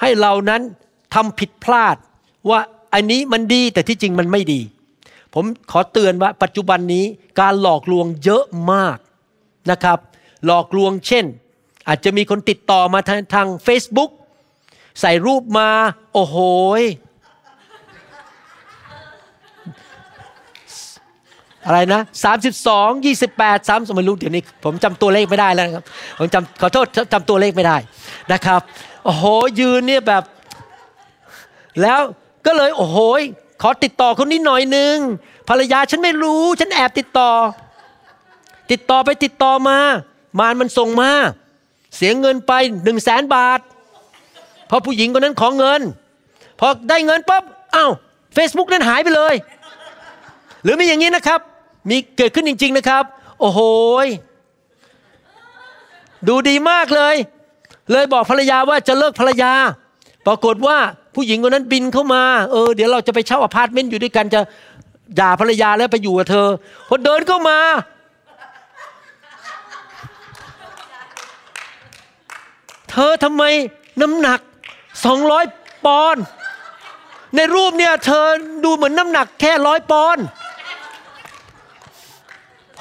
ให้เรานั้นทำผิดพลาดว่าอันนี้มันดีแต่ที่จริงมันไม่ดี ผมขอเตือนว่าปัจจุบันนี้การหลอกลวงเยอะมากนะครับ หลอกลวงเช่น อาจจะมีคนติดต่อมาทางทาง Facebook ใส่รูปมา โอ้โหย อะไรนะ32 28 3ไม่รู้เดี๋ยวนี้ผมจำตัวเลขไม่ได้แล้วครับผมจำขอโทษจำตัวเลขไม่ได้นะครับโอ้โหยืนเนี่ยแบบ แล้วก็เลยโอ้โหขอติดต่อคนนี้หน่อยนึงภรรยาฉันไม่รู้ ฉันแอบติดต่อ ติดต่อไปติดต่อมา มารมันส่งมา เสียเงินไปหนึ่งแสนบาทพอผู้หญิงคนนั้นขอเงิน พอได้เงินปั๊บอ้าว Facebook นั้นหายไปเลย หรือมีอย่างนี้นะครับ มีเกิดขึ้นจริง ๆนะครับ โอ้โหดูดีมากเลย เลยบอกภรรยาว่าจะเลิกภรรยา ปรากฏว่าผู้หญิงคนนั้นบินเข้ามา เออ เดี๋ยวเราจะไปเช่าอพาร์ตเมนต์อยู่ด้วยกันจะด่าภรรยาแล้วไปอยู่กับเธอพอเดินเข้ามาเธอทำไมน้ำหนัก 200 ปอนด์ในรูปเนี่ยเธอดูเหมือนน้ำหนักแค่ร้อยปอนด์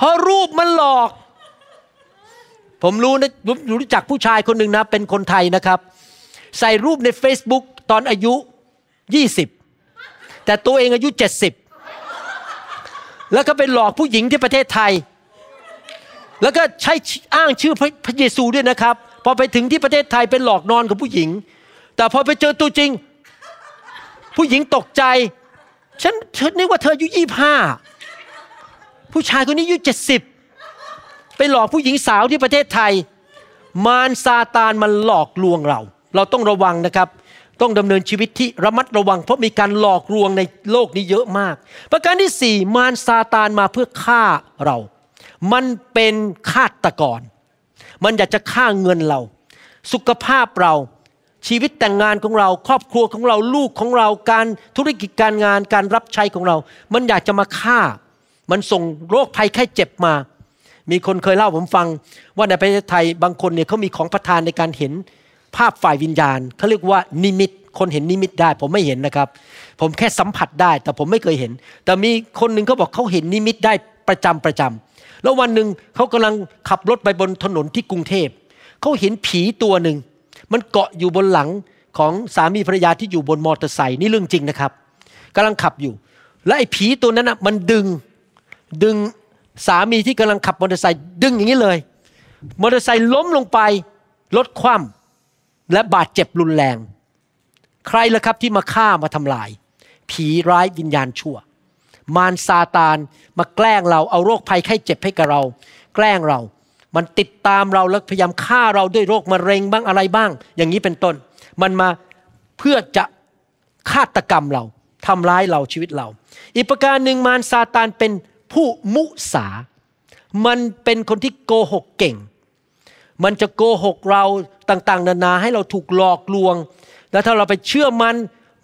เพราะรูปมันหลอก ผมรู้นะรู้จักผู้ชายคนหนึ่งนะ เป็นคนไทยนะครับ ใส่รูปใน Facebook ตอนอายุ 20 แต่ตัวเองอายุ 70 แล้วก็ไปหลอกผู้หญิงที่ประเทศไทย แล้วก็ใช้อ้างชื่อพระพระเยซูด้วยนะครับ พอไปถึงที่ประเทศไทยเป็นหลอกนอนกับผู้หญิง แต่พอไปเจอตัวจริง ผู้หญิงตกใจ ฉันฉันนึกว่าเธออายุยี่ห้า ผู้ชายคนนี้อายุเจ็ดสิบไปหลอกผู้หญิงสาวที่ประเทศไทย มารซาตานมันหลอกลวงเรา เราต้องระวังนะครับ ต้องดำเนินชีวิตที่ระมัดระวัง เพราะมีการหลอกลวงในโลกนี้เยอะมาก ประการที่สี่มารซาตานมาเพื่อฆ่าเรา มันเป็นฆาตกร มันอยากจะฆ่าเงินเรา สุขภาพเราชีวิตแต่งงานของเรา ครอบครัวของเราลูกของเราการธุรกิจการงานการรับใช้ของเรา มันอยากจะมาฆ่า มันส่งโรคภัยไข้เจ็บมา มีคนเคยเล่าผมฟัง ว่าในประเทศไทยบางคนเนี่ยเขามีของประทานในการเห็นภาพฝ่ายวิญญาณเขาเรียกว่านิมิต คนเห็นนิมิตได้ ผมไม่เห็นนะครับ ผมแค่สัมผัสได้ แต่ผมไม่เคยเห็น แต่มีคนหนึ่งเขาบอกเขาเห็นนิมิตได้ประจำประจำแล้ววันหนึ่งเขากำลังขับรถไปบนถนนที่กรุงเทพเขาเห็นผีตัวหนึ่งมันเกาะอยู่บนหลังของสามีภรรยาที่อยู่บนมอเตอร์ไซค์นี่เรื่องจริงนะครับกำลังขับอยู่ และไอ้ผีตัวนั้นนะมันดึง ดึงสามีที่กำลังขับมอเตอร์ไซค์ดึงอย่างนี้เลย มอเตอร์ไซค์ล้มลงไปรถคว่ำและบาดเจ็บรุนแรง ใครล่ะครับที่มาฆ่ามาทำลาย ผีร้ายวิญญาณชั่ว มารซาตานมาแกล้งเราเอาโรคภัยไข้เจ็บให้กับเรา แกล้งเรา มันติดตามเราแล้วพยายามฆ่าเราด้วยโรคมะเร็งบ้างอะไรบ้าง อย่างนี้เป็นต้น มันมาเพื่อจะฆาตกรรมเราทำร้ายเราชีวิตเรา อีกประการหนึ่งมารซาตานเป็น ผู้มุสา มันเป็นคนที่โกหกเก่ง มันจะโกหกเราต่างๆ นานาให้เราถูกหลอกลวง แล้วถ้าเราไปเชื่อมัน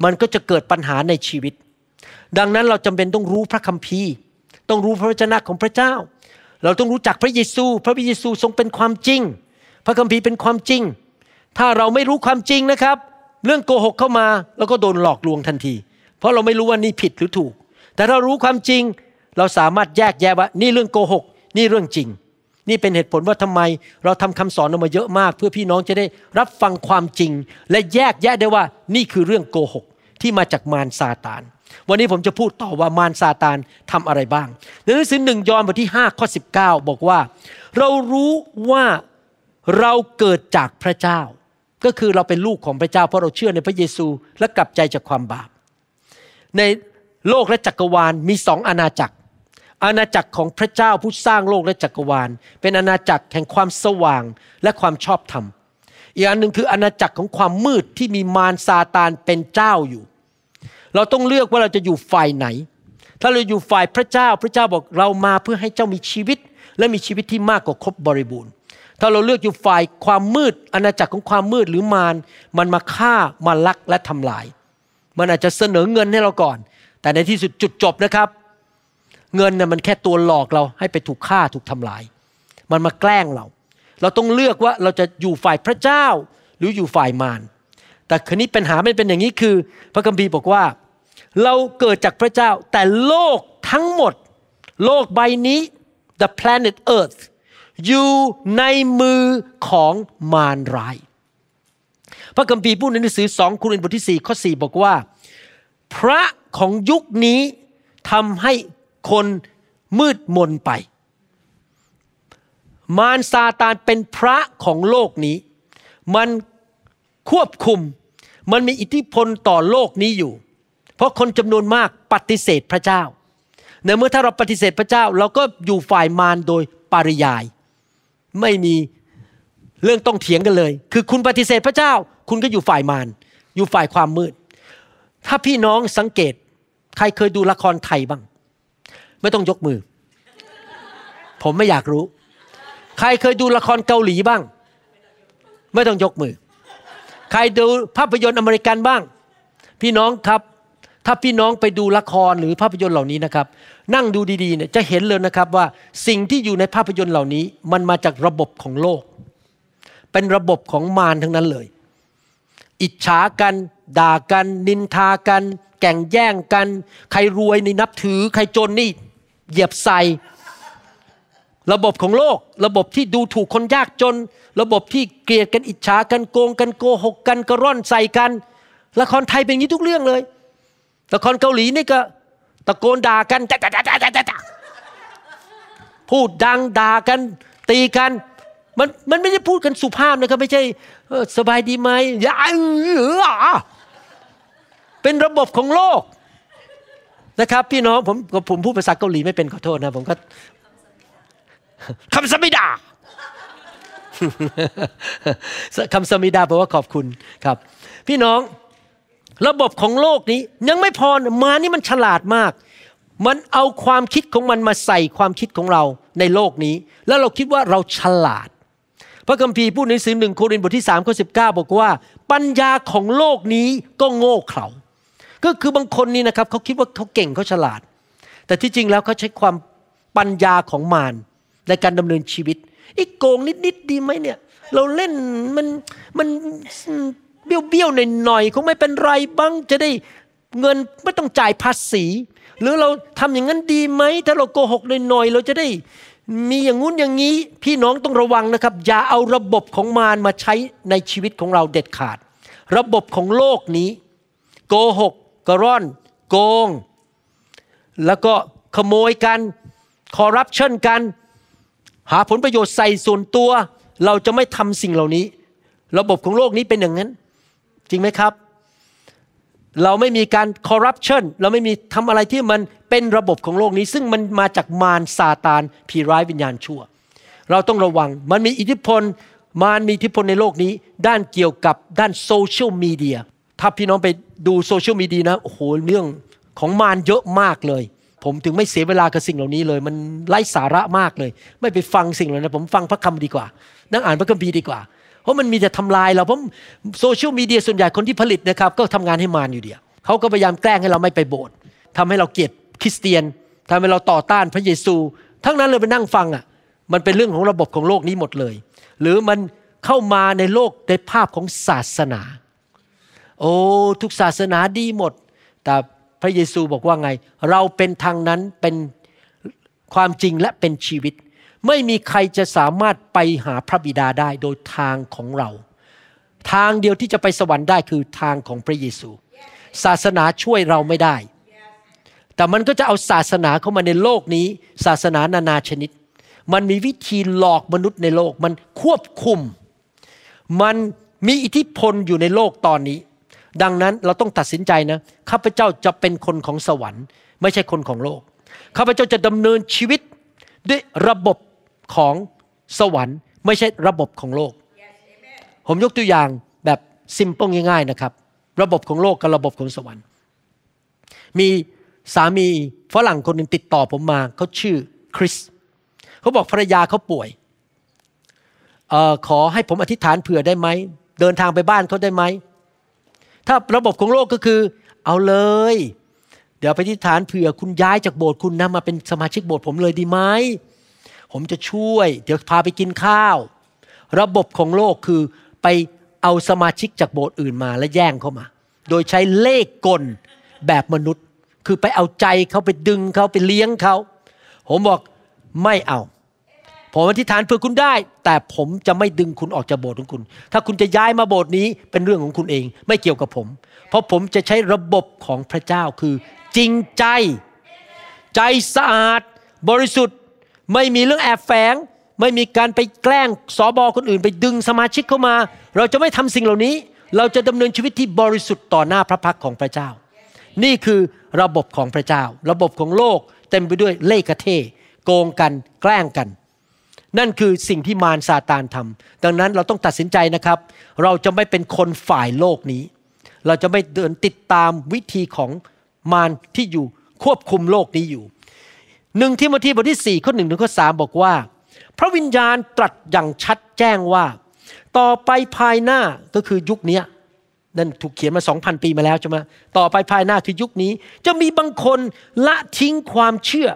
มันก็จะเกิดปัญหาในชีวิต ดังนั้นเราจำเป็นต้องรู้พระคัมภีร์ ต้องรู้พระวจนะของพระเจ้า เราต้องรู้จักพระเยซู พระเยซูทรงเป็นความจริง พระคัมภีร์เป็นความจริง ถ้าเราไม่รู้ความจริงนะครับ เรื่องโกหกเข้ามา แล้วก็โดนหลอกลวงทันที เพราะเราไม่รู้ว่านี่ผิดหรือถูก แต่ถ้ารู้ความจริง เราสามารถแยกแยะว่า นี่เรื่องโกหก นี่เรื่องจริง นี่เป็นเหตุผลว่าทำไม เราทำคำสอนออกมาเยอะมาก เพื่อพี่น้องจะได้รับฟังความจริง และแยกแยะได้ว่านี่คือเรื่องโกหก ที่มาจากมารซาตาน วันนี้ผมจะพูดต่อว่ามารซาตานทำอะไรบ้างในหนังสือหนึ่งยอห์นบทที่5ข้อ19 บอกว่า เรารู้ว่าเราเกิดจากพระเจ้า ก็คือเราเป็นลูกของพระเจ้า เพราะเราเชื่อในพระเยซูและกลับใจจากความบาป ในโลกและจักรวาลมีสองอาณาจักร อาณาจักรของพระเจ้าผู้สร้างโลกและจักรวาล เป็นอาณาจักรแห่งความสว่างและความชอบธรรม อีกอันหนึ่งคืออาณาจักรของความมืดที่มีมารซาตานเป็นเจ้าอยู่ เราต้องเลือกว่าเราจะอยู่ฝ่ายไหน ถ้าเราอยู่ฝ่ายพระเจ้าพระเจ้าบอกเรามาเพื่อให้เจ้ามีชีวิต และมีชีวิตที่มากกว่าครบบริบูรณ์ ถ้าเราเลือกอยู่ฝ่ายความมืด อาณาจักรของความมืดหรือมารมันมาฆ่ามาลักและทำลาย มันอาจจะเสนอเงินให้เราก่อน แต่ในที่สุดจุดจบนะครับ เงินน่ะมันแค่ตัวหลอกเราให้ไปถูกฆ่าถูกทำลาย มันมาแกล้งเรา เราต้องเลือกว่าเราจะอยู่ฝ่ายพระเจ้า หรืออยู่ฝ่ายมารแต่คราวนี้ปัญหาไม่เป็นอย่างนี้คือ พระคัมภีร์บอกว่า เราเกิดจากพระเจ้า แต่โลกทั้งหมด โลกใบนี้ the planet earth อยู่ในมือของมารร้าย พระคัมภีร์พูดในหนังสือ 2 โครินธ์บทที่ 4 ข้อ 4 บอกว่า พระของยุคนี้ทำให้ คนมืดมนไป มารซาตานเป็นพระของโลกนี้ มันควบคุม มันมีอิทธิพลต่อโลกนี้อยู่ เพราะคนจำนวนมากปฏิเสธพระเจ้า ในเมื่อถ้าเราปฏิเสธพระเจ้า เราก็อยู่ฝ่ายมารโดยปริยาย ไม่มีเรื่องต้องเถียงกันเลย คือคุณปฏิเสธพระเจ้า คุณก็อยู่ฝ่ายมารอยู่ฝ่ายความมืด ถ้าพี่น้องสังเกต ใครเคยดูละครไทยบ้าง ไม่ต้องยกมือ ผมไม่อยากรู้ ใครเคยดูละครเกาหลีบ้าง ไม่ต้องยกมือ ใครดูภาพยนตร์อเมริกันบ้าง พี่น้องครับ ถ้าพี่น้องไปดูละครหรือภาพยนตร์เหล่านี้นะครับ นั่งดูดีๆเนี่ยจะเห็นเลยนะครับว่าสิ่งที่อยู่ในภาพยนตร์เหล่านี้ มันมาจากระบบของโลก เป็นระบบของมารทั้งนั้นเลย อิจฉากันด่ากัน นินทากันแก่งแย่งกัน ใครรวยนี่นับถือ ใครจนนี่ เหยียบใส่ระบบของโลก ระบบที่ดูถูกคนยากจน ระบบที่เกลียดกันอิจฉากันโกงกันโกหกกันกระร่อนใส่กันละครไทยเป็นอย่างนี้ทุกเรื่องเลยละครเกาหลีนี่ก็ตะโกนด่ากันจ๊ะจ๊ะจ๊ะจ๊ะจ๊ะจ๊ะพูดดังด่ากันตีกันมันมันไม่ได้พูดกันสุภาพนะครับ ไม่ใช่สบายดีไหมอย่าเออเป็นระบบของโลก นะครับ พี่น้องผมผมพูดภาษาเกาหลีไม่เป็นขอโทษนะผมก็คำสมิดาคำสมิดาแปลว่าขอบคุณครับ พี่น้องระบบของโลกนี้ยังไม่พอนะมานี่มันฉลาดมาก มันเอาความคิดของมันมาใส่ความคิดของเราในโลกนี้ แล้วเราคิดว่าเราฉลาด พระคัมภีร์พูดในหนังสือหนึ่งโครินธ์บทที่3ข้อสิบอกว่า ปัญญาของโลกนี้ก็โง่เขลา ก็คือบางคนนี่นะครับเขาคิดว่าเขาเก่งเขาฉลาด แต่ที่จริงแล้วเขาใช้ความปัญญาของมารในการดำเนินชีวิตอีกโกงนิดๆดีไหมเนี่ย เราเล่นมันมันเบี้ยวเบี้ยวหน่อยหน่อยๆคงไม่เป็นไรบ้างจะได้เงินไม่ต้องจ่ายภาษี หรือเราทำอย่างนั้นดีไหมถ้าเราโกหกหน่อยหน่อยๆเราจะได้มีอย่างงู้นอย่างนี้พี่น้องต้องระวังนะครับ อย่าเอาระบบของมารมาใช้ในชีวิตของเราเด็ดขาด ระบบของโลกนี้ โกหก กร่อน โกง แล้วก็ขโมยกัน คอร์รัปชันกัน หาผลประโยชน์ใส่ส่วนตัว เราจะไม่ทำสิ่งเหล่านี้ ระบบของโลกนี้เป็นอย่างนั้น จริงไหมครับ เราไม่มีการคอร์รัปชันเราไม่มีทำอะไรที่มันเป็นระบบของโลกนี้ ซึ่งมันมาจากมารซาตานผีร้ายวิญญาณชั่ว เราต้องระวังมันมีอิทธิพลมารมีอิทธิพลในโลกนี้ ด้านเกี่ยวกับด้านโซเชียลมีเดีย ถ้าพี่น้องไปดูโซเชียลมีเดียนะโอ้โหเรื่องของมารเยอะมากเลย ผมถึงไม่เสียเวลากับสิ่งเหล่านี้เลย มันไร้สาระมากเลย ไม่ไปฟังสิ่งเหล่านั้นผมฟังพระคำดีกว่า นั่งอ่านพระคัมภีร์ดีกว่า เพราะมันมีแต่ทำลายเราเพราะโซเชียลมีเดียส่วนใหญ่คนที่ผลิตนะครับ ก็ทำงานให้มารอยู่เดียวเขาก็พยายามแกล้งให้เราไม่ไปโบสถ์ทำให้เราเกลียดคริสเตียนทำให้เราต่อต้านพระเยซู ทั้งนั้นเลยไปนั่งฟังอะมันเป็นเรื่องของระบบของโลกนี้หมดเลย หรือมันเข้ามาในโลกในภาพของศาสนา โอ้ทุกศาสนาดีหมด แต่พระเยซูบอกว่าไง เราเป็นทางนั้นเป็นความจริงและเป็นชีวิต ไม่มีใครจะสามารถไปหาพระบิดาได้โดยทางของเรา ทางเดียวที่จะไปสวรรค์ได้คือทางของพระเยซู ศาสนาช่วยเราไม่ได้ แต่มันก็จะเอาศาสนาเข้ามาในโลกนี้ ศาสนานานาชนิด มันมีวิธีหลอกมนุษย์ในโลก มันควบคุม มันมีอิทธิพลอยู่ในโลกตอนนี้ ดังนั้นเราต้องตัดสินใจนะข้าพเจ้าจะเป็นคนของสวรรค์ ไม่ใช่คนของโลกข้าพเจ้าจะดำเนินชีวิตด้วยระบบของสวรรค์ ไม่ใช่ระบบของโลก ผมยกตัวอย่างแบบซิมเปิลง่าย ๆนะครับ ระบบของโลกกับระบบของสวรรค์ มีสามีฝรั่งคนหนึ่งติดต่อผมมาเขาชื่อคริสเขาบอกภรรยาเขาป่วยออขอให้ผมอธิษฐานเผื่อได้ไหมเดินทางไปบ้านเขาได้ไหม ถ้าระบบของโลกก็คือ เอาเลย เดี๋ยวไปอธิษฐานเผื่อคุณย้ายจากโบสถ์คุณนะมาเป็นสมาชิกโบสถ์ผมเลยดีไหมผมจะช่วย เดี๋ยวพาไปกินข้าว ระบบของโลกคือไปเอาสมาชิกจากโบสถ์อื่นมาและแย่งเข้ามา โดยใช้เลขกลแบบมนุษย์ คือไปเอาใจเขาไปดึงเขาไปเลี้ยงเขาผมบอกไม่เอา ผมอธิษฐานเพื่อคุณได้ แต่ผมจะไม่ดึงคุณออกจากโบสถ์ของคุณ ถ้าคุณจะย้ายมาโบสถ์นี้เป็นเรื่องของคุณเอง ไม่เกี่ยวกับผม เพราะผมจะใช้ระบบของพระเจ้าคือ จริงใจ ใจสะอาด บริสุทธิ์ ไม่มีเรื่องแอบแฝง ไม่มีการไปแกล้งสอบอคนอื่น ไปดึงสมาชิกเข้ามา เราจะไม่ทำสิ่งเหล่านี้ เราจะดำเนินชีวิตที่บริสุทธิ์ต่อหน้าพระพักของพระเจ้า นี่คือระบบของพระเจ้า ระบบของโลก เต็มไปด้วยเล่ห์กระเทโกงกันแกล้งกัน นั่นคือสิ่งที่มารซาตานทำดังนั้นเราต้องตัดสินใจนะครับ เราจะไม่เป็นคนฝ่ายโลกนี้ เราจะไม่เดินติดตามวิธีของมารที่อยู่ควบคุมโลกนี้อยู่หนึ่งทิโมธีบทที่4ข้อหนึ่งถึงข้อสามบอกว่า พระวิญญาณตรัสอย่างชัดแจ้งว่า ต่อไปภายหน้าก็คือยุคนี้นั่นถูกเขียนมาสองพันปีมาแล้วใช่ไหมต่อไปภายหน้าคือยุคนี้ จะมีบางคนละทิ้งความเชื่อ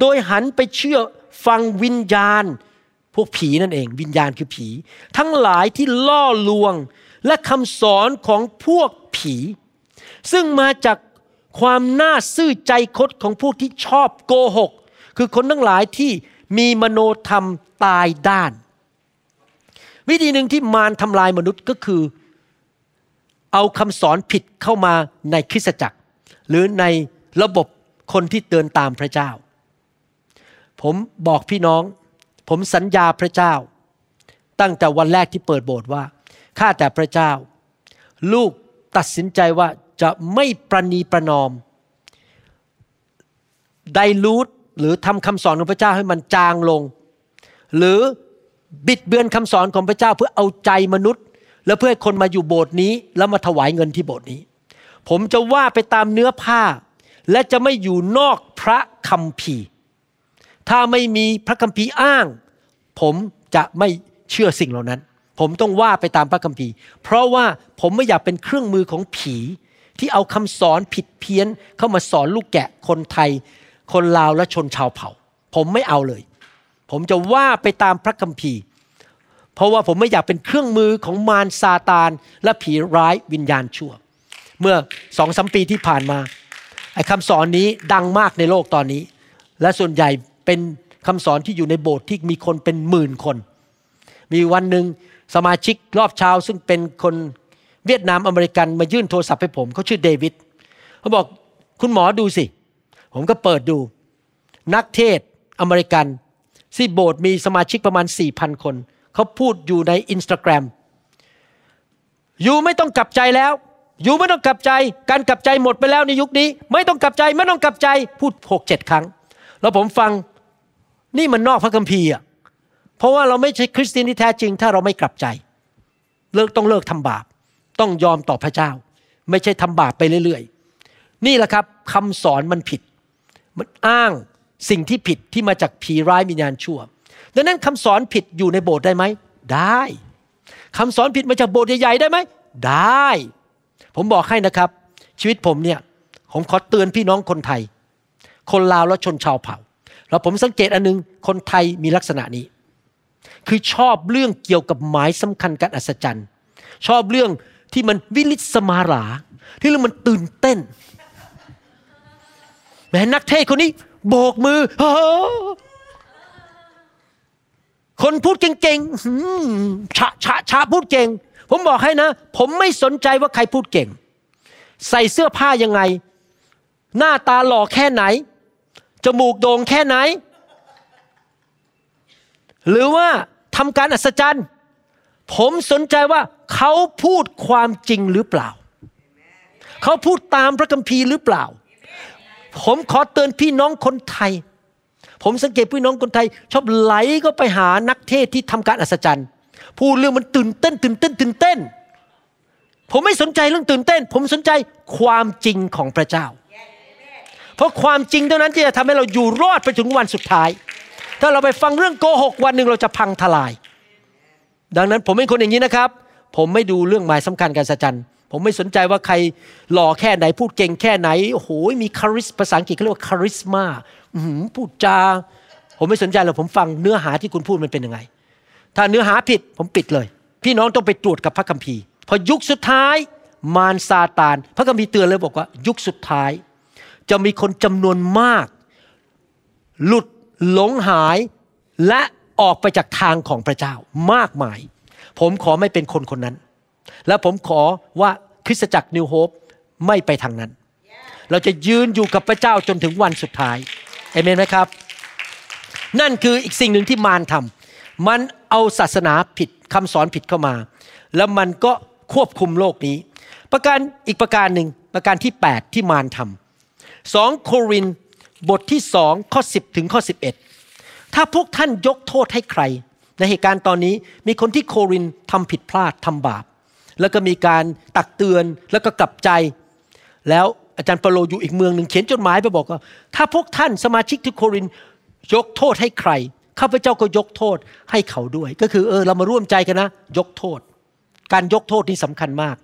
โดยหันไปเชื่อ ฟังวิญญาณ พวกผีนั่นเอง วิญญาณคือผี ทั้งหลายที่ล่อลวงและคำสอนของพวกผี ซึ่งมาจากความน่าซื่อใจคดของพวกที่ชอบโกหก คือคนทั้งหลายที่มีมโนธรรมตายด้าน วิธีหนึ่งที่มารทำลายมนุษย์ก็คือ เอาคำสอนผิดเข้ามาในคริสตจักร หรือในระบบคนที่เดินตามพระเจ้า ผมบอกพี่น้อง ผมสัญญาพระเจ้า ตั้งแต่วันแรกที่เปิดโบสถ์ว่าข้าแต่พระเจ้า ลูกตัดสินใจว่าจะไม่ประนีประนอมไดรูทหรือทำคำสอนของพระเจ้าให้มันจางลง หรือบิดเบือนคำสอนของพระเจ้าเพื่อเอาใจมนุษย์ และเพื่อให้คนมาอยู่โบสถ์นี้ แล้วมาถวายเงินที่โบสถ์นี้ ผมจะว่าไปตามเนื้อผ้า และจะไม่อยู่นอกพระคัมภีร์ ถ้าไม่มีพระคัมภีร์อ้าง ผมจะไม่เชื่อสิ่งเหล่านั้น ผมต้องว่าไปตามพระคัมภีร์ เพราะว่าผมไม่อยากเป็นเครื่องมือของผี ที่เอาคำสอนผิดเพี้ยน เข้ามาสอนลูกแกะคนไทย คนลาวและชนชาวเผ่า ผมไม่เอาเลย ผมจะว่าไปตามพระคัมภีร์ เพราะว่าผมไม่อยากเป็นเครื่องมือของมารซาตาน และผีร้ายวิญญาณชั่ว เมื่อสองสมปีที่ผ่านมาไอ้คำสอนนี้ดังมากในโลกตอนนี้ และส่วนใหญ่ เป็นคำสอนที่อยู่ในโบสถ์ที่มีคนเป็นหมื่นคน มีวันหนึ่งสมาชิกรอบเช้าซึ่งเป็นคนเวียดนามอเมริกันมายื่นโทรศัพท์ให้ผมเขาชื่อเดวิดเขาบอกคุณหมอดูสิ ผมก็เปิดดู นักเทศน์อเมริกันที่โบสถ์มีสมาชิกประมาณ 4,000 คน เขาพูดอยู่ใน Instagram you ไม่ต้องกลับใจแล้ว you ไม่ต้องกลับใจ การกลับใจหมดไปแล้วในยุคนี้ ไม่ต้องกลับใจไม่ต้องกลับใจพูดหกเจ็ดครั้ง แล้วผมฟัง นี่มันนอกพระคัมภีร์อะเพราะว่าเราไม่ใช่คริสเตียนที่แท้จริง ถ้าเราไม่กลับใจ เลิกต้องเลิกทำบาป ต้องยอมต่อพระเจ้า ไม่ใช่ทำบาปไปเรื่อยๆ นี่แหละครับคำสอนมันผิด มันอ้างสิ่งที่ผิดที่มาจากผีร้ายวิญญาณชั่ว ดังนั้นคำสอนผิดอยู่ในโบสถ์ได้ไหม ได้คำสอนผิดมาจากโบสถ์ใหญ่ๆได้ไหม ได้ ผมบอกให้นะครับ ชีวิตผมเนี่ยผมขอเตือนพี่น้องคนไทย คนลาวและชนชาวเผ่า แล้วผมสังเกตอันนึงคนไทยมีลักษณะนี้ คือชอบเรื่องเกี่ยวกับหมายสำคัญการอัศจรรย์ ชอบเรื่องที่มันวิลิสมารา ที่เรื่องมันตื่นเต้นแม้นักเทศคนนี้โบกมือ คนพูดเก่งๆชะชะชะพูดเก่ง ผมบอกให้นะ ผมไม่สนใจว่าใครพูดเก่ง ใส่เสื้อผ้ายังไง หน้าตาหล่อแค่ไหน จมูกโด่งแค่ไหน หรือว่าทำการอัศจรรย์ ผมสนใจว่าเขาพูดความจริงหรือเปล่า เขาพูดตามพระคัมภีร์หรือเปล่า ผมขอเตือนพี่น้องคนไทย ผมสังเกตพี่น้องคนไทย ชอบไหลก็ไปหานักเทศที่ทำการอัศจรรย์พูดเรื่องมันตื่นเต้น ตื่นเต้น ตื่นเต้น ผมไม่สนใจเรื่องตื่นเต้น ผมสนใจความจริงของพระเจ้า เพราะความจริงเท่านั้นที่จะทำให้เราอยู่รอดไปถึงวันสุดท้าย ถ้าเราไปฟังเรื่องโกหกวันหนึ่งเราจะพังทลาย ดังนั้นผมเป็นคนอย่างนี้นะครับ ผมไม่ดูเรื่องหมายสำคัญการสัจจันผมไม่สนใจว่าใครหล่อแค่ไหน พูดเก่งแค่ไหนโอ้โหมีคาริสภาษาอังกฤษเขาเรียกว่าคาริสมาหือพูดจาผมไม่สนใจหรอกผมฟังเนื้อหาที่คุณพูดมันเป็นยังไง ถ้าเนื้อหาผิดผมปิดเลย พี่น้องต้องไปตรวจกับพระคัมภีร์ พอยุคสุดท้าย มารซาตาน พระคัมภีร์เตือนเลยบอกว่า ยุคสุดท้าย จะมีคนจำนวนมาก หลุดหลงหายและออกไปจากทางของพระเจ้ามากมาย ผมขอไม่เป็นคนคนนั้น และผมขอว่าคริสตจักรนิวโฮปไม่ไปทางนั้น เราจะยืนอยู่กับพระเจ้าจนถึงวันสุดท้ายเอเมนไหมครับ นั่นคืออีกสิ่งหนึ่งที่มารทำมันเอาศาสนาผิดคำสอนผิดเข้ามา แล้วมันก็ควบคุมโลกนี้ ประการอีกประการหนึ่งประการที่ 8 ที่มารทำ สองโครินบทที่สองข้อ 10 ถึงข้อ 11 ถ้าพวกท่านยกโทษให้ใคร ในเหตุการณ์ตอนนี้มีคนที่โครินทำผิดพลาดทำบาป แล้วก็มีการตักเตือนแล้วก็กลับใจ แล้วอาจารย์เปโลอยู่อีกเมืองหนึ่งเขียนจดหมายไปบอกว่า ถ้าพวกท่านสมาชิกที่โครินยกโทษให้ใครข้าพเจ้าก็ยกโทษให้เขาด้วย ก็คือเออเรามาร่วมใจกันนะ ยกโทษ การยกโทษนี่สำคัญมาก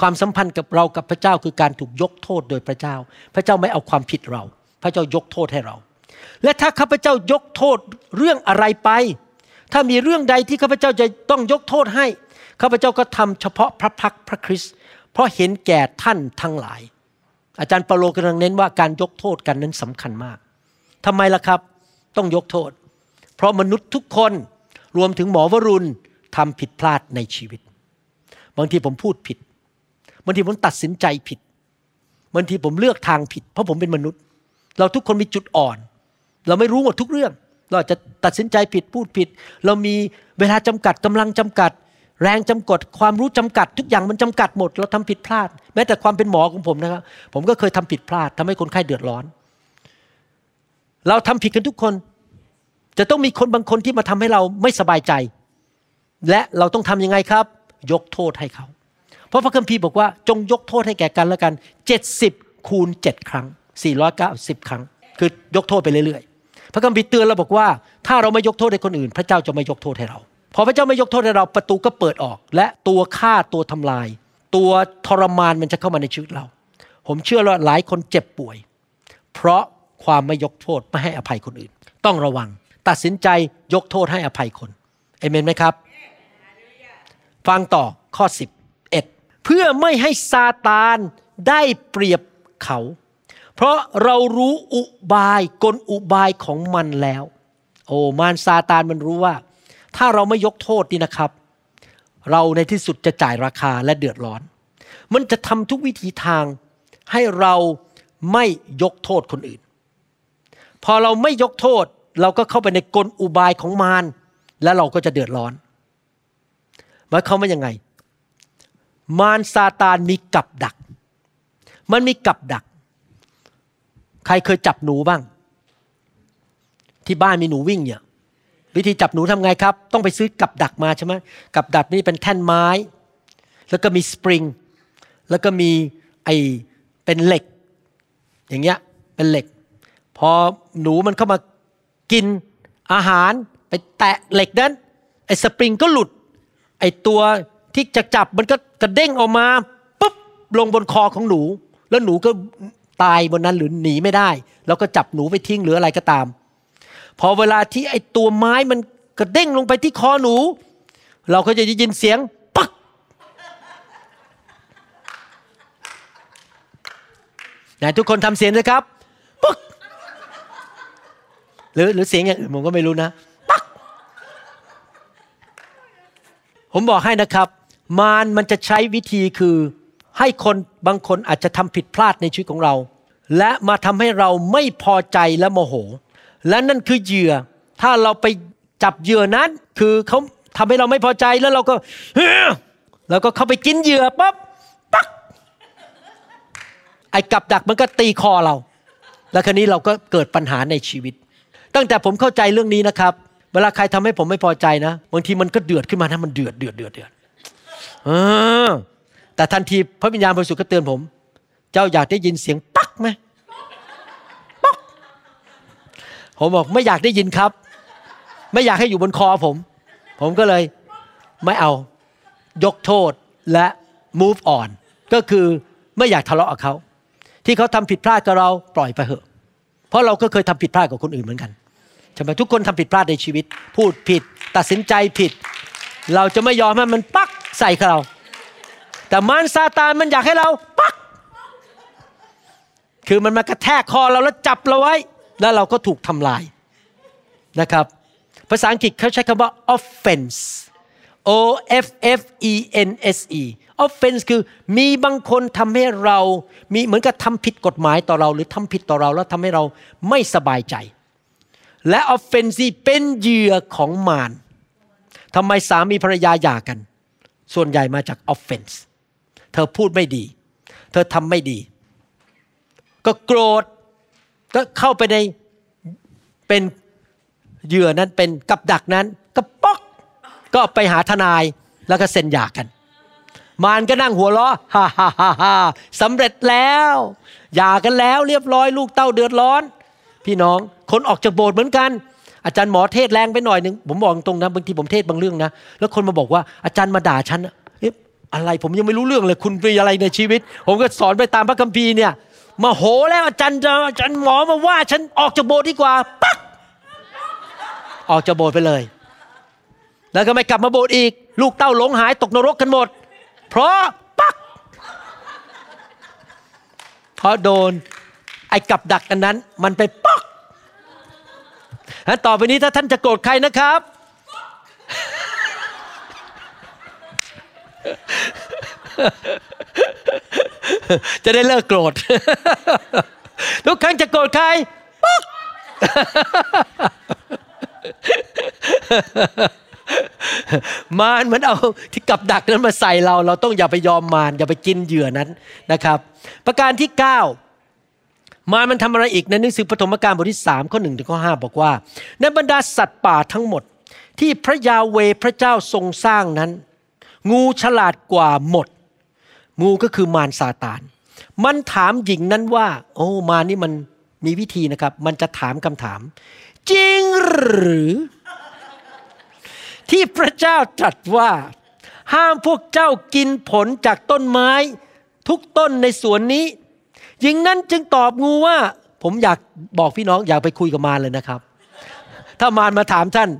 ความสัมพันธ์กับเรากับพระเจ้าคือการถูกยกโทษโดยพระเจ้า พระเจ้าไม่เอาความผิดเรา พระเจ้ายกโทษให้เรา และถ้าข้าพเจ้ายกโทษเรื่องอะไรไป ถ้ามีเรื่องใดที่ข้าพเจ้าจะต้องยกโทษให้ข้าพเจ้าก็ทำเฉพาะพระพักตร์พระคริสต์เพราะเห็นแก่ท่านทั้งหลาย อาจารย์เปาโลกำลังเน้นว่าการยกโทษกันนั้นสำคัญมากทำไมล่ะครับ ต้องยกโทษ เพราะมนุษย์ทุกคนรวมถึงหมอวรุณทำผิดพลาดในชีวิต บางทีผมพูดผิด บางทีผมตัดสินใจผิดบางทีผมเลือกทางผิด เพราะผมเป็นมนุษย์ เราทุกคนมีจุดอ่อน เราไม่รู้หมดทุกเรื่อง เราจะตัดสินใจผิดพูดผิด เรามีเวลาจำกัดกำลังจำกัด แรงจำกัด ความรู้จำกัด ทุกอย่างมันจำกัดหมด เราทำผิดพลาด แม้แต่ความเป็นหมอของผมนะครับผมก็เคยทำผิดพลาดทำให้คนไข้เดือดร้อน เราทำผิดกันทุกคน จะต้องมีคนบางคนที่มาทำให้เราไม่สบายใจ และเราต้องทำยังไงครับ ยกโทษให้เขา ราะพระคัมภีร์บอกว่าจงยกโทษให้แก่กันและกัน 70 คูณ 7 ครั้ง 490 ครั้ง คือยกโทษไปเรื่อยๆ พระคัมภีร์เตือนเราบอกว่า ถ้าเราไม่ยกโทษให้คนอื่น พระเจ้าจะไม่ยกโทษให้เรา พอพระเจ้าไม่ยกโทษให้เราประตูก็เปิดออก และตัวฆ่าตัวทำลาย ตัวทรมานมันจะเข้ามาในชีวิตเรา ผมเชื่อว่าหลายคนเจ็บป่วย เพราะความไม่ยกโทษไม่ให้อภัยคนอื่น ต้องระวัง ตัดสินใจยกโทษให้อภัยคนเอเมนไหมครับ ฟังต่อข้อ11 เพื่อไม่ให้ซาตานได้เปรียบเขา เพราะเรารู้อุบายกลอุบายของมันแล้ว โอ้มารซาตานมันรู้ว่า ถ้าเราไม่ยกโทษนี่นะครับ เราในที่สุดจะจ่ายราคาและเดือดร้อน มันจะทำทุกวิธีทางให้เราไม่ยกโทษคนอื่น พอเราไม่ยกโทษเราก็เข้าไปในกลอุบายของมารและเราก็จะเดือดร้อนหมายความว่ายังไง มารซาตานมีกับดัก มันมีกับดัก ใครเคยจับหนูบ้าง ที่บ้านมีหนูวิ่งเนี่ย วิธีจับหนูทำไงครับ ต้องไปซื้อกับดักมาใช่ไหมกับดักนี่เป็นแท่นไม้ แล้วก็มีสปริง แล้วก็มีไอเป็นเหล็ก อย่างเงี้ย เป็นเหล็ก พอหนูมันเข้ามากินอาหารไปแตะเหล็กนั้นไอสปริงก็หลุด ไอตัวที่จะจับมันก็ กระเด้งออกมาปุ๊บลงบนคอของหนู แล้วหนูก็ตายบนนั้นหรือหนีไม่ได้ แล้วก็จับหนูไปทิ้งหรืออะไรก็ตาม พอเวลาที่ไอตัวไม้มันกระเด้งลงไปที่คอหนู เราก็จะได้ยินเสียงปักไหนทุกคนทำเสียงเลยครับปักหรือหรือเสียงอย่างอื่นผมก็ไม่รู้นะปักผมบอกให้นะครับ มารมันจะใช้วิธีคือให้คนบางคนอาจจะทำผิดพลาดในชีวิตของเรา และมาทำให้เราไม่พอใจและโมโห และนั่นคือเหยื่อ ถ้าเราไปจับเหยื่อนั้น คือเขาทำให้เราไม่พอใจแล้วเราก็เฮ้แล้วก็เข้าไปกินเหยื่อปั๊บปักไอ้กับดักมันก็ตีคอเรา แล้วคราวนี้เราก็เกิดปัญหาในชีวิต ตั้งแต่ผมเข้าใจเรื่องนี้นะครับ เวลาใครทำให้ผมไม่พอใจนะ บางทีมันก็เดือดขึ้นมานะมันเดือดเดือดเดือดเดือด เออ แต่ทันทีพระวิญญาณบริสุทธิ์ก็เตือนผม เจ้าอยากได้ยินเสียงปักไหมปักผมบอกไม่อยากได้ยินครับ ไม่อยากให้อยู่บนคอผม ผมก็เลยไม่เอายกโทษและ move on ก็คือไม่อยากทะเลาะกับเขาที่เขาทำผิดพลาดกับเราปล่อยไปเถอะ เพราะเราก็เคยทำผิดพลาดกับคนอื่นเหมือนกันใช่ไหมทุกคนทำผิดพลาดในชีวิต พูดผิด ตัดสินใจผิด เราจะไม่ยอมให้มันปักใส่เรา แต่มารซาตานมันอยากให้เราปัก คือมันมากระแทกคอเราแล้วจับเราไว้ แล้วเราก็ถูกทำลายนะครับ ภาษาอังกฤษเขาใช้คำว่า offense O F F E N S E offense คือมีบางคนทำให้เรามีเหมือนกับทำผิดกฎหมายต่อเรา หรือทำผิดต่อเราแล้วทำให้เราไม่สบายใจ และ offense เป็นเหยื่อของมาร ทำไมสามีภรรยาหย่ากัน ส่วนใหญ่มาจาก offense เธอพูดไม่ดี เธอทำไม่ดี ก็โกรธก็เข้าไปในเป็นเหยื่อนั้นเป็นกับดักนั้นก็ป๊อกก็ไปหาทนายแล้วก็เซ็นหย่ากัน มารก็นั่งหัวเราะฮ่าฮ่าฮ่าฮ่าสำเร็จแล้วหย่ากันแล้วเรียบร้อยลูกเต้าเดือดร้อน พี่น้องคนออกจากโบสถ์เหมือนกัน อาจารย์หมอเทศแรงไปหน่อยหนึ่งผมบอกตรงนะบางทีผมเทศบางเรื่องนะแล้วคนมาบอกว่าอาจารย์มาด่าฉันเอ๊ะอะไรผมยังไม่รู้เรื่องเลยคุณมีอะไรในชีวิต ผมก็สอนไปตามพระคัมภีร์เนี่ยมาโหแล้วอาจารย์อาจารย์หมอมาว่า ฉันออกจากโบสถ์ดีกว่าปักออกจากโบสถ์ไปเลย แล้วก็ไม่กลับมาโบสถ์อีก ลูกเต้าหลงหายตกนรกกันหมด เพราะปักเพราะโดนไอ้กับดักอันนั้น มันไปปัก งั้นต่อไปนี้ถ้าท่านจะโกรธใครนะครับ จะได้เลิกโกรธ ทุกครั้งจะโกรธใครปักมารมันเอาที่กับดักนั้นมาใส่เรา เราต้องอย่าไปยอมมารอย่าไปกินเหยื่อนั้นนะครับ ประการที่ 9 มารมันทำอะไรอีกในหนังสือปฐมกาลบทที่3ข้อ1ถึงข้อ5บอกว่า ในบรรดาสัตว์ป่าทั้งหมด ที่พระยาเวพระเจ้าทรงสร้างนั้น งูฉลาดกว่าหมด งูก็คือมารซาตาน มันถามหญิงนั้นว่า โอ้มานี่มันมีวิธีนะครับ มันจะถามคำถาม จริงหรือ ที่พระเจ้าตรัสว่า ห้ามพวกเจ้ากินผลจากต้นไม้ ทุกต้นในสวนนี้ หญิงนั้นจึงตอบงูว่า ผมอยากบอกพี่น้องอยากไปคุยกับมารเลยนะครับ ถ้ามารมาถามท่าน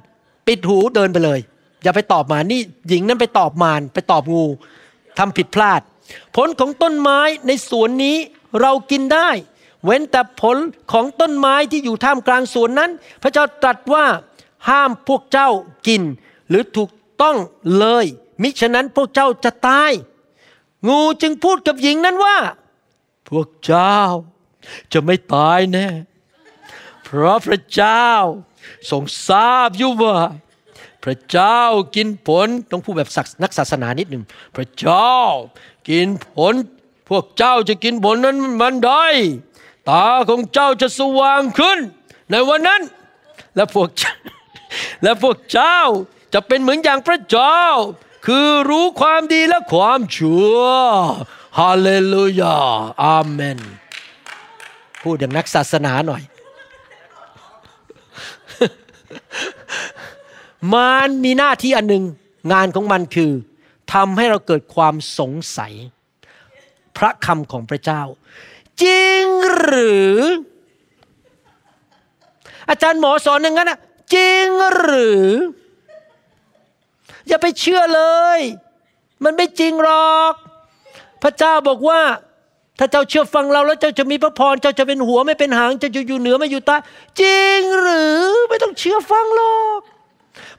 ปิดหูเดินไปเลย อย่าไปตอบมานี่ หญิงนั้นไปตอบมารไปตอบงูทำผิดพลาด ผลของต้นไม้ในสวนนี้เรากินได้ เว้นแต่ผลของต้นไม้ที่อยู่ท่ามกลางสวนนั้น พระเจ้าตรัสว่าห้ามพวกเจ้ากิน หรือถูกต้องเลย มิฉะนั้นพวกเจ้าจะตาย งูจึงพูดกับหญิงนั้นว่า วกเจ้า จะไม่ตายแน่ เพราะพระเจ้าทรงทราบอยู่ว่า พระเจ้ากินผลต้องพูดแบบนักศาสนานิดหนึ่งพระเจ้ากินผล พวกเจ้าจะกินผลนั้นมันได้ตาของเจ้าจะสว่างขึ้น ในวันนั้น และพวกและพวกเจ้าจะเป็นเหมือนอย่างพระเจ้า คือรู้ความดีและความชั่ว ฮาเลลูยาอาเมน พูดอย่างนักศาสนาหน่อยมารมีหน้าที่อันหนึ่งงานของมันคือทำให้เราเกิดความสงสัย พระคำของพระเจ้า จริงหรือ อาจารย์หมอสอนอย่างนั้นนะจริงหรือ อย่าไปเชื่อเลย มันไม่จริงหรอก พระเจ้าบอกว่าถ้าเจ้าเชื่อฟังเราแล้วเจ้าจะมีพระพร เจ้าจะเป็นหัวไม่เป็นหาง เจ้าจะอยู่เหนือไม่อยู่ใต้ จริงหรือไม่ต้องเชื่อฟังหรอก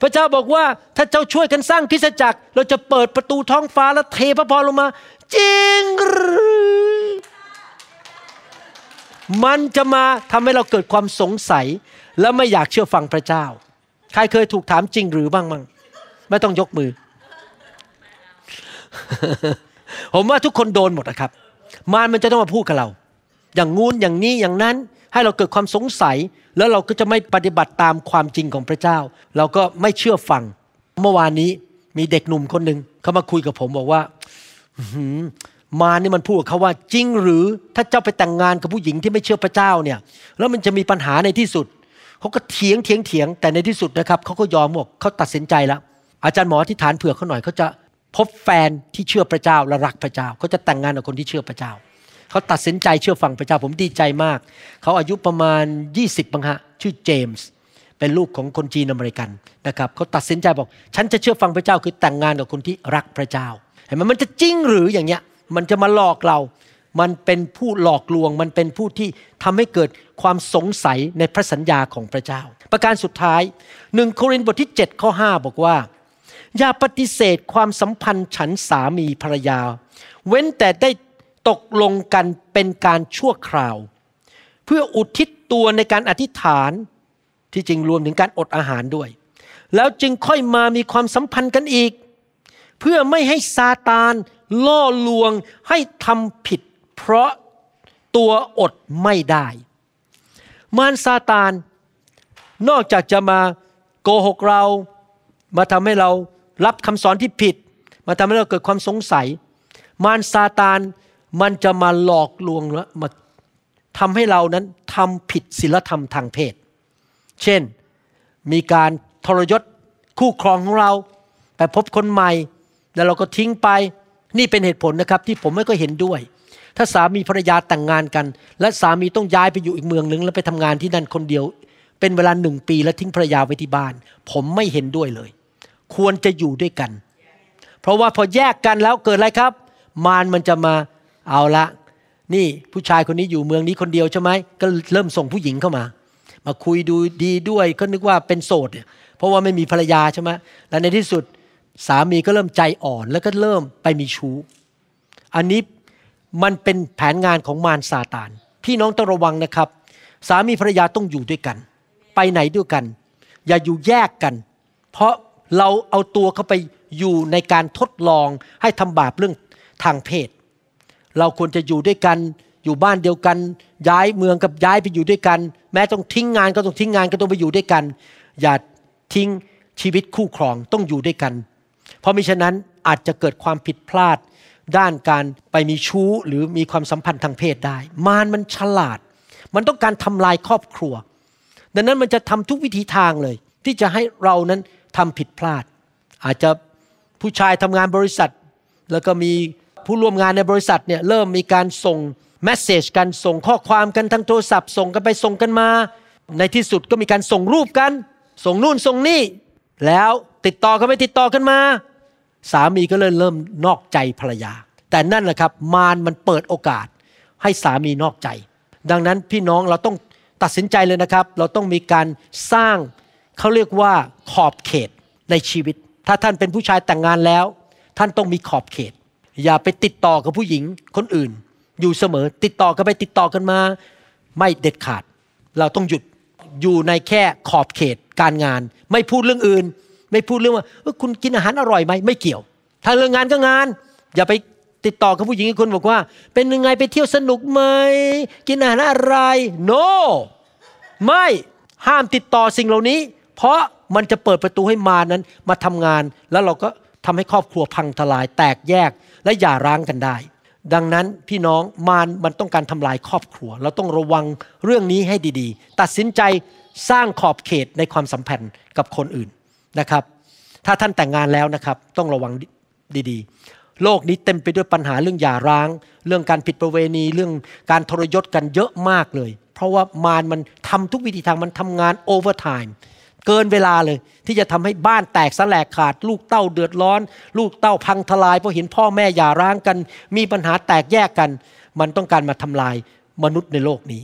พระเจ้าบอกว่าถ้าเจ้าช่วยกันสร้างคริสตจักร เราจะเปิดประตูท้องฟ้าแล้วเทพระพรลงมา จริงหรือ มันจะมาทำให้เราเกิดความสงสัย และไม่อยากเชื่อฟังพระเจ้า ใครเคยถูกถามจริงหรือบ้างมั้งไม่ต้องยกมือ ผมว่าทุกคนโดนหมดนะครับ มารมันจะต้องมาพูดกับเรา อย่างงู้นอย่างนี้อย่างนั้นให้เราเกิดความสงสัย แล้วเราก็จะไม่ปฏิบัติตามความจริงของพระเจ้า เราก็ไม่เชื่อฟัง เมื่อวานนี้มีเด็กหนุ่มคนหนึ่งเขามาคุยกับผมบอกว่าหืมารนี่มันพูดกับเขาว่าจริงหรือถ้าเจ้าไปแต่งงานกับผู้หญิงที่ไม่เชื่อพระเจ้าเนี่ย แล้วมันจะมีปัญหาในที่สุดเขาก็เถียงเถียงเถียงแต่ในที่สุดนะครับเขาก็ยอมบอกเขาตัดสินใจแล้ว อาจารย์หมอที่ฐานเผื่อเขาหน่อยเขาจะ พบแฟนที่เชื่อพระเจ้าและรักพระเจ้าเขาจะแต่งงานกับคนที่เชื่อพระเจ้าเขาตัดสินใจเชื่อฟังพระเจ้าผมดีใจมาก เขาอายุประมาณ 20บังฮะชื่อเจมส์เป็นลูกของคนจีนอเมริกันนะครับเขาตัดสินใจบอก ฉันจะเชื่อฟังพระเจ้าคือแต่งงานกับคนที่รักพระเจ้าเห็นไหมมันจะจริงหรืออย่างเงี้ย มันจะมาหลอกเรา มันเป็นผู้หลอกลวง มันเป็นผู้ที่ทำให้เกิดความสงสัยในพระสัญญาของพระเจ้า ประการสุดท้ายหนึ่งโครินธ์บทที่7ข้อ5บอกว่า อย่าปฏิเสธความสัมพันธ์ฉันสามีภรรยา เว้นแต่ได้ตกลงกันเป็นการชั่วคราว เพื่ออุทิศตัวในการอธิษฐานที่จริงรวมถึงการอดอาหารด้วย แล้วจึงค่อยมามีความสัมพันธ์กันอีก เพื่อไม่ให้ซาตานล่อลวงให้ทำผิด เพราะตัวอดไม่ได้ มารซาตานนอกจากจะมาโกหกเรามาทำให้เรา รับคำสอนที่ผิด มาทำให้เราเกิดความสงสัย มารซาตานมันจะมาหลอกลวงและมาทำให้เรานั้นทำผิดศีลธรรมทางเพศ เช่น มีการทรยศคู่ครองของเราไปพบคนใหม่ แล้วเราก็ทิ้งไป นี่เป็นเหตุผลนะครับที่ผมไม่ก็เห็นด้วย ถ้าสามีภรรยาแต่งงานกัน และสามีต้องย้ายไปอยู่อีกเมืองหนึ่งแล้วไปทำงานที่นั่นคนเดียว เป็นเวลาหนึ่งปีแล้วทิ้งภรรยาไว้ที่บ้าน ผมไม่เห็นด้วยเลย ควรจะอยู่ด้วยกัน เพราะว่าพอแยกกันแล้วเกิดอะไรครับ มารมันจะมาเอาละนี่ผู้ชายคนนี้อยู่เมืองนี้คนเดียวใช่ไหมก็เริ่มส่งผู้หญิงเข้ามา มาคุยดูดีด้วยก็นึกว่าเป็นโสดเนี่ยเพราะว่าไม่มีภรรยาใช่ไหมแล้วในที่สุดสามีก็เริ่มใจอ่อนแล้วก็เริ่มไปมีชู้ อันนี้มันเป็นแผนงานของมารซาตาน พี่น้องต้องระวังนะครับ สามีภรรยาต้องอยู่ด้วยกัน ไปไหนด้วยกัน อย่าอยู่แยกกัน เพราะ เราเอาตัวเข้าไปอยู่ในการทดลองให้ทำบาปเรื่องทางเพศ เราควรจะอยู่ด้วยกันอยู่บ้านเดียวกัน ย้ายเมืองกับย้ายไปอยู่ด้วยกัน แม้ต้องทิ้งงานก็ต้องทิ้งงานก็ต้องไปอยู่ด้วยกัน อย่าทิ้งชีวิตคู่ครองต้องอยู่ด้วยกัน เพราะมิฉะนั้นอาจจะเกิดความผิดพลาด ด้านการไปมีชู้หรือมีความสัมพันธ์ทางเพศได้ มารมันฉลาด มันต้องการทำลายครอบครัว ดังนั้นมันจะทำทุกวิธีทางเลย ที่จะให้เรานั้น ทำผิดพลาด อาจจะผู้ชายทำงานบริษัท แล้วก็มีผู้ร่วมงานในบริษัทเนี่ยเริ่มมีการส่งแมสเซจกันส่งข้อความกันทางโทรศัพท์ ส่งกันไปส่งกันมา ในที่สุดก็มีการส่งรูปกัน ส่งนู่นส่งนี่ แล้วติดต่อกันไปติดต่อกันมา สามีก็เลยเริ่มนอกใจภรรยา แต่นั่นแหละครับมารมันเปิดโอกาสให้สามีนอกใจ ดังนั้นพี่น้องเราต้องตัดสินใจเลยนะครับ เราต้องมีการสร้าง เขาเรียกว่าขอบเขตในชีวิต ถ้าท่านเป็นผู้ชายแต่งงานแล้ว ท่านต้องมีขอบเขต อย่าไปติดต่อกับผู้หญิงคนอื่น อยู่เสมอติดต่อกันไปติดต่อกันมา ไม่เด็ดขาด เราต้องหยุดอยู่ในแค่ขอบเขตการงาน ไม่พูดเรื่องอื่น ไม่พูดเรื่องว่าคุณกินอาหารอร่อยไหมไม่เกี่ยว ถ้าเรื่องงานก็งาน อย่าไปติดต่อกับผู้หญิงอีกคนบอกว่า เป็นยังไงไปเที่ยวสนุกไหมกินอาหารอะไร no ไม่ห้ามติดต่อสิ่งเหล่านี้ เพราะมันจะเปิดประตูให้มานั้นมาทำงาน แล้วเราก็ทำให้ครอบครัวพังทลาย แตกแยกและหย่าร้างกันได้ ดังนั้นพี่น้องมารมันต้องการทำลายครอบครัว เราต้องระวังเรื่องนี้ให้ดีๆ ตัดสินใจสร้างขอบเขตในความสัมพันธ์กับคนอื่นนะครับ ถ้าท่านแต่งงานแล้วนะครับต้องระวังดีๆ โลกนี้เต็มไปด้วยปัญหาเรื่องหย่าร้าง เรื่องการผิดประเวณี เรื่องการทรยศกันเยอะมากเลย เพราะว่ามารมันทำทุกวิถีทางมันทำงาน overtime เกินเวลาเลย ที่จะทำให้บ้านแตกสลายขาด ลูกเต้าเดือดร้อน ลูกเต้าพังทลายเพราะเห็นพ่อแม่หย่าร้างกัน มีปัญหาแตกแยกกัน มันต้องการมาทำลายมนุษย์ในโลกนี้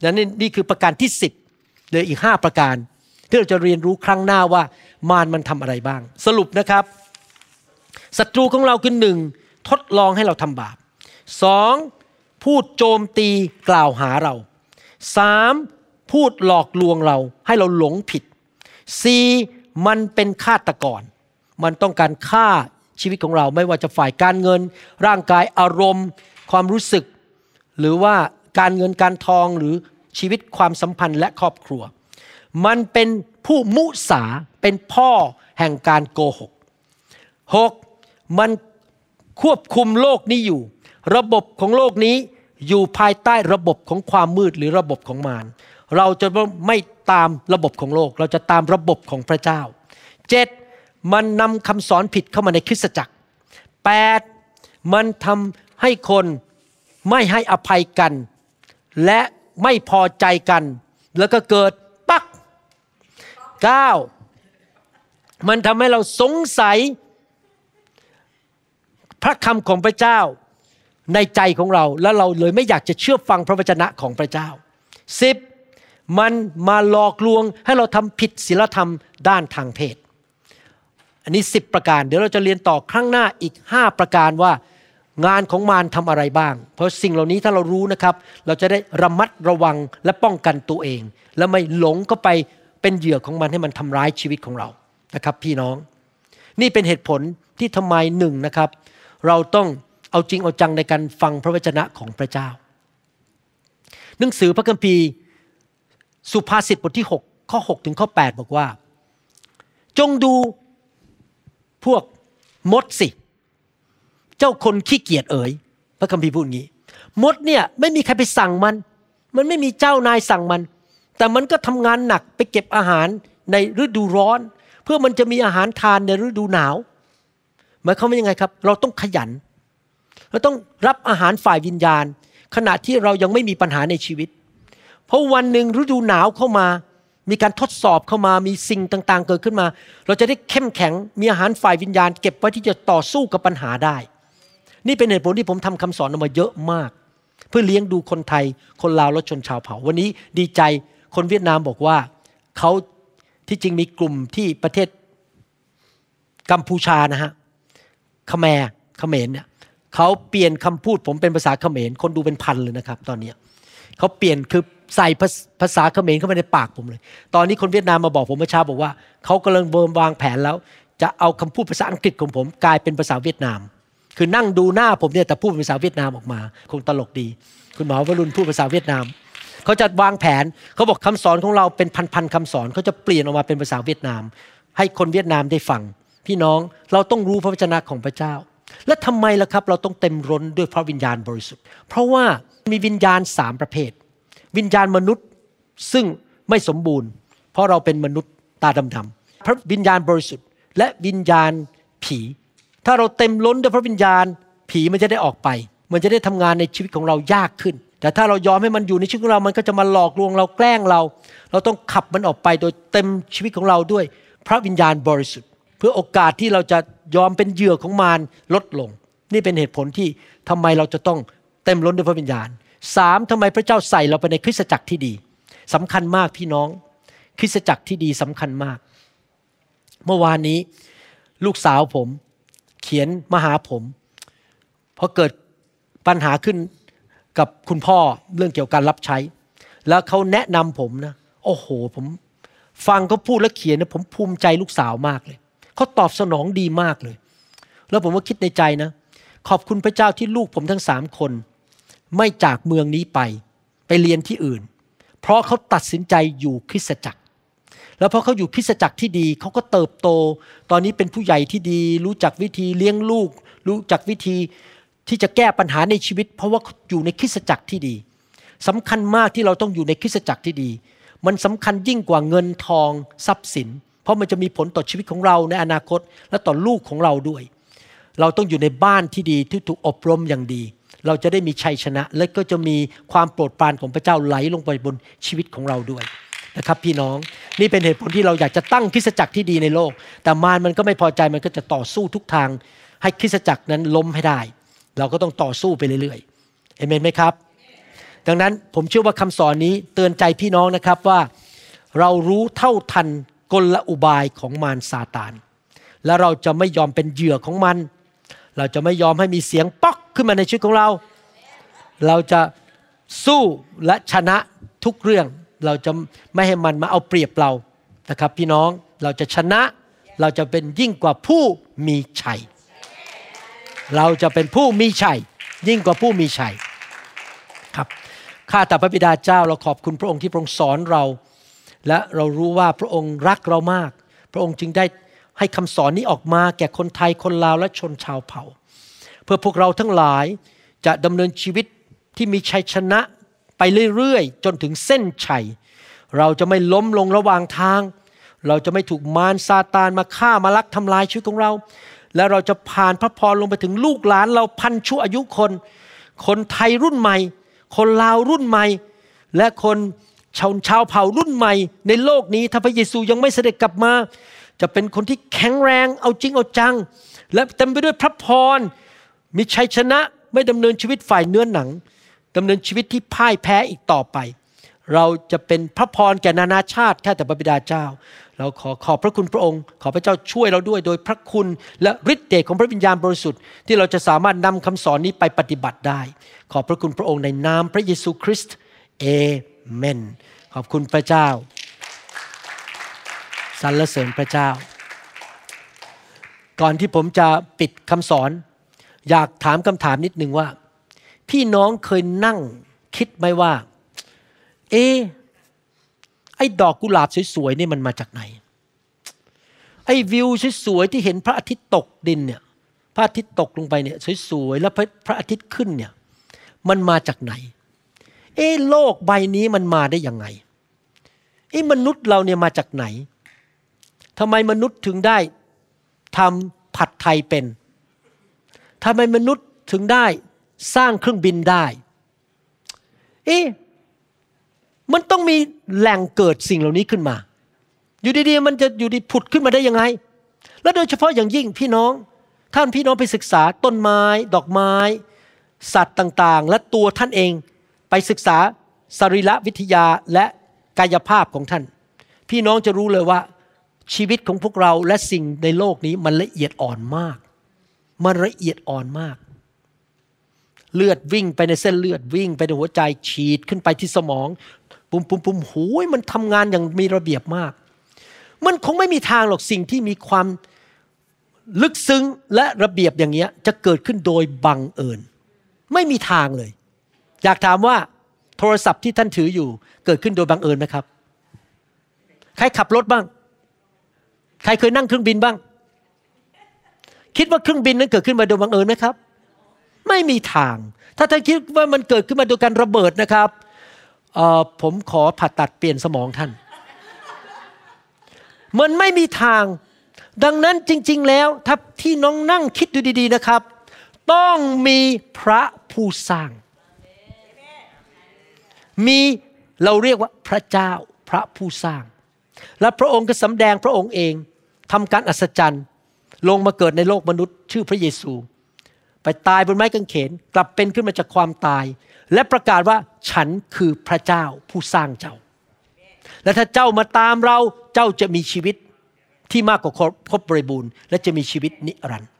และนี่นี่คือประการที่สิบเลืออีกห้าประการ ที่เราจะเรียนรู้ครั้งหน้าว่ามารมันทำอะไรบ้าง สรุปนะครับศัตรูของเราคือหนึ่งทดลองให้เราทำบาปสองพูดโจมตีกล่าวหาเราสามพูดหลอกลวงเราให้เราหลงผิด สี่มันเป็นฆาตกร มันต้องการฆ่าชีวิตของเราไม่ว่าจะฝ่ายการเงิน ร่างกายอารมณ์ ความรู้สึก หรือว่าการเงินการทองหรือชีวิตความสัมพันธ์และครอบครัว มันเป็นผู้มุสาเป็นพ่อแห่งการโกหกหกมันควบคุมโลกนี้อยู่ ระบบของโลกนี้อยู่ภายใต้ระบบของความมืดหรือระบบของมาร เราจะไม่ตามระบบของโลก เราจะตามระบบของพระเจ้าเจ็ดมันนำคำสอนผิดเข้ามาในคริสตจักรแปดมันทำให้คนไม่ให้อภัยกัน และไม่พอใจกัน แล้วก็เกิดปักเก้ามันทำให้เราสงสัย พระคำของพระเจ้าในใจของเรา แล้วเราเลยไม่อยากจะเชื่อฟังพระวจนะของพระเจ้าสิบ มันมาหลอกลวงให้เราทำผิดศีลธรรมด้านทางเพศ อันนี้สิบประการเดี๋ยวเราจะเรียนต่อครั้งหน้าอีกห้าประการว่างานของมารทำอะไรบ้าง เพราะสิ่งเหล่านี้ถ้าเรารู้นะครับ เราจะได้ระมัดระวังและป้องกันตัวเอง และไม่หลงก็ไปเป็นเหยื่อของมันให้มันทำร้ายชีวิตของเรานะครับ พี่น้อง นี่เป็นเหตุผลที่ทำไมหนึ่งนะครับ เราต้องเอาจริงเอาจังในการฟังพระวจนะของพระเจ้า หนังสือพระคัมภีร์ สุภาษิตบทที่ 6 ข้อ 6 ถึงข้อ 8 บอกว่า จงดูพวกมดสิ เจ้าคนขี้เกียจเอ๋ยพระคัมภีร์พูดงี้ มดเนี่ยไม่มีใครไปสั่งมัน มันไม่มีเจ้านายสั่งมัน แต่มันก็ทำงานหนักไปเก็บอาหารในฤดูร้อน เพื่อมันจะมีอาหารทานในฤดูหนาวหมายความว่ายังไงครับ เราต้องขยัน เราต้องรับอาหารฝ่ายวิญญาณ ขณะที่เรายังไม่มีปัญหาในชีวิต เพราะวันหนึ่งฤดูหนาวเข้ามา มีการทดสอบเข้ามามีสิ่งต่างๆ เกิดขึ้นมา เราจะได้เข้มแข็งมีอาหารฝ่ายวิญญาณ เก็บไว้ที่จะต่อสู้กับปัญหาได้ นี่เป็นเหตุผลที่ผมทำคำสอนออกมาเยอะมาก เพื่อเลี้ยงดูคนไทยคนลาวและชนชาวเผ่า วันนี้ดีใจคนเวียดนามบอกว่าเขาที่จริงมีกลุ่มที่ประเทศกัมพูชานะฮะขแมรเขมรเนี่ยเขาเปลี่ยนคำพูดผมเป็นภาษาเขมรคนดูเป็นพันเลยนะครับ ตอนเนี้ เขาเปลี่ยนคือใส่ภาษาเขมรเข้ามาในปากผมเลย ตอนนี้คนเวียดนามมาบอกผมเมื่อเช้าบอกว่าเขากำลังเบิร์มวางแผนแล้ว จะเอาคำพูดภาษาอังกฤษของผมกลายเป็นภาษาเวียดนาม คือนั่งดูหน้าผมเนี่ยแต่พูดเป็นภาษาเวียดนามออกมาคงตลกดี คุณหมอวรุณพูดภาษาเวียดนามเขาจะวางแผนเขาบอกคำสอนของเราเป็นพันๆคำสอนเขาจะเปลี่ยนออกมาเป็นภาษาเวียดนาม ให้คนเวียดนามได้ฟัง พี่น้องเราต้องรู้พระวจนะของพระเจ้า และทำไมล่ะครับ เราต้องเต็มร้นด้วยพระวิญญาณบริสุทธิ์ เพราะว่า มีวิญญาณสามประเภท วิญญาณมนุษย์ซึ่งไม่สมบูรณ์ เพราะเราเป็นมนุษย์ตาดำๆพระวิญญาณบริสุทธิ์ และวิญญาณผี ถ้าเราเต็มล้นด้วยพระวิญญาณ ผีมันจะได้ออกไป มันจะได้ทำงานในชีวิตของเรายากขึ้น แต่ถ้าเรายอมให้มันอยู่ในชีวิตของเรา มันก็จะมาหลอกลวงเราแกล้งเรา เราต้องขับมันออกไปโดยเต็มชีวิตของเราด้วย พระวิญญาณบริสุทธิ์ เพื่อโอกาสที่เราจะยอมเป็นเหยื่อของมารลดลง นี่เป็นเหตุผลที่ทำไมเราจะต้อง เต็มล้นด้วยพระวิญญาณสามทำไมพระเจ้าใส่เราไปในคริสตจักรที่ดีสำคัญมากพี่น้อง คริสตจักรที่ดีสำคัญมาก เมื่อวานนี้ลูกสาวผม เขียนมาหาผมเพราะเกิดปัญหาขึ้นกับคุณพ่อเรื่องเกี่ยวกับการรับใช้ แล้วเขาแนะนำผมนะโอ้โห ผมฟังเขาพูดและเขียนนะผมภูมิใจลูกสาวมากเลยเขาตอบสนองดีมากเลย แล้วผมก็คิดในใจนะ ขอบคุณพระเจ้าที่ลูกผมทั้งสามคน ไม่จากเมืองนี้ไปไปเรียนที่อื่น เพราะเขาตัดสินใจอยู่คริสตจักร แล้วพอเขาอยู่คริสตจักรที่ดีเขาก็เติบโต ตอนนี้เป็นผู้ใหญ่ที่ดี รู้จักวิธีเลี้ยงลูก รู้จักวิธีที่จะแก้ปัญหาในชีวิต เพราะว่าอยู่ในคริสตจักรที่ดีสำคัญมากที่เราต้องอยู่ในคริสตจักรที่ดี มันสำคัญยิ่งกว่าเงินทองทรัพย์สิน เพราะมันจะมีผลต่อชีวิตของเราในอนาคตและต่อลูกของเราด้วย เราต้องอยู่ในบ้านที่ดีที่ถูกอบรมอย่างดี เราจะได้มีชัยชนะ และก็จะมีความโปรดปรานของพระเจ้าไหลลงไปบนชีวิตของเราด้วยนะครับพี่น้องนี่เป็นเหตุผลที่เราอยากจะตั้งคริสตจักรที่ดีในโลก แต่มารมันก็ไม่พอใจมันก็จะต่อสู้ทุกทาง ให้คริสตจักรนั้นล้มให้ได้ เราก็ต้องต่อสู้ไปเรื่อยๆเอเมนไหมครับ ดังนั้นผมเชื่อว่าคำสอนนี้เตือนใจพี่น้องนะครับว่า เรารู้เท่าทันกลอุบายของมารซาตานและเราจะไม่ยอมเป็นเหยื่อของมัน เราจะไม่ยอมให้มีเสียงป๊อกขึ้นมาในชีวิตของเรา เราจะสู้และชนะทุกเรื่อง เราจะไม่ให้มันมาเอาเปรียบเรานะครับพี่น้องเราจะชนะเราจะเป็นยิ่งกว่าผู้มีชัย เราจะเป็นผู้มีชัย ยิ่งกว่าผู้มีชัยครับข้าแต่พระบิดาเจ้าเราขอบคุณพระองค์ที่พระองค์สอนเรา และเรารู้ว่าพระองค์รักเรามาก พระองค์จึงได้ ให้คำสอนนี้ออกมาแก่คนไทยคนลาวและชนชาวเผ่า เพื่อพวกเราทั้งหลายจะดำเนินชีวิตที่มีชัยชนะไปเรื่อยๆ จนถึงเส้นชัย เราจะไม่ล้มลงระหว่างทาง เราจะไม่ถูกมารซาตานมาฆ่ามาลักทำลายชีวิตของเรา และเราจะผ่านพระพรลงไปถึงลูกหลานเราพันชั่วอายุคน คนไทยรุ่นใหม่ คนลาวรุ่นใหม่ และคนชาวชาวเผ่ารุ่นใหม่ในโลกนี้ถ้าพระเยซูยังไม่เสด็จกลับมา จะเป็นคนที่แข็งแรง เอาจริงเอาจัง และเต็มไปด้วยพระพร มีชัยชนะไม่ดำเนินชีวิตฝ่ายเนื้อหนังดำเนินชีวิตที่พ่ายแพ้อีกต่อไป เราจะเป็นพระพรแก่นานาชาติแค่แต่พระบิดาเจ้า เราขอขอบพระคุณพระองค์ ขอพระเจ้าช่วยเราด้วยโดยพระคุณและฤทธิ์เดชของพระวิญญาณบริสุทธิ์ ที่เราจะสามารถนำคำสอนนี้ไปปฏิบัติได้ ขอบพระคุณพระองค์ในนามพระเยซูคริสต์เอเมน ขอบคุณพระเจ้า สรรเสริญพระเจ้า ก่อนที่ผมจะปิดคำสอน อยากถามคำถามนิดนึงว่า พี่น้องเคยนั่งคิดไหมว่า เอไอ้ดอกกุหลาบสวยๆนี่มันมาจากไหน ไอ้วิวสวยๆที่เห็นพระอาทิตย์ตกดินเนี่ยพระอาทิตย์ตกลงไปเนี่ยสวยๆแล้วพระอาทิตย์ขึ้นเนี่ยมันมาจากไหน เอะโลกใบนี้มันมาได้ยังไงเอะมนุษย์เราเนี่ยมาจากไหน ทำไมมนุษย์ถึงได้ทำผัดไทยเป็นทำไมมนุษย์ถึงได้สร้างเครื่องบินได้ เอ๊ะมันต้องมีแหล่งเกิดสิ่งเหล่านี้ขึ้นมา อยู่ดีๆ มันจะอยู่ดีผุดขึ้นมาได้ยังไง และโดยเฉพาะอย่างยิ่งพี่น้อง ท่านพี่น้องไปศึกษาต้นไม้ ดอกไม้ สัตว์ต่างๆ และตัวท่านเองไปศึกษาสรีระวิทยาและกายภาพของท่าน พี่น้องจะรู้เลยว่า ชีวิตของพวกเราและสิ่งในโลกนี้มันละเอียดอ่อนมาก มันละเอียดอ่อนมาก เลือดวิ่งไปในเส้นเลือดวิ่งไปในหัวใจฉีดขึ้นไปที่สมอง ปุ่มปุ่มปุ่มหูยมันทำงานอย่างมีระเบียบมาก มันคงไม่มีทางหรอกสิ่งที่มีความลึกซึ้งและระเบียบอย่างเงี้ยจะเกิดขึ้นโดยบังเอิญ ไม่มีทางเลย อยากถามว่าโทรศัพท์ที่ท่านถืออยู่เกิดขึ้นโดยบังเอิญไหมครับ ใครขับรถบ้าง ใครเคยนั่งเครื่องบินบ้าง คิดว่าเครื่องบินนั้นเกิดขึ้นมาโดยบังเอิญไหมครับ ไม่มีทาง ถ้าท่านคิดว่ามันเกิดขึ้นมาโดยการระเบิดนะครับเออผมขอผ่าตัดเปลี่ยนสมองท่าน มันไม่มีทาง ดังนั้นจริง ๆ แล้วถ้าที่น้องนั่งคิดดูดี ๆ นะครับ ต้องมีพระผู้สร้าง มีเราเรียกว่าพระเจ้าพระผู้สร้าง และพระองค์ก็สำแดงพระองค์เอง ทำการอัศจรรย์ ลงมาเกิดในโลกมนุษย์ ชื่อพระเยซู ไปตายบนไม้กางเขนกลับเป็นขึ้นมาจากความตาย และประกาศว่าฉันคือพระเจ้าผู้สร้างเจ้า และถ้าเจ้ามาตามเราเจ้าจะมีชีวิตที่มากกว่าครบบริบูรณ์ และจะมีชีวิตนิรันดร์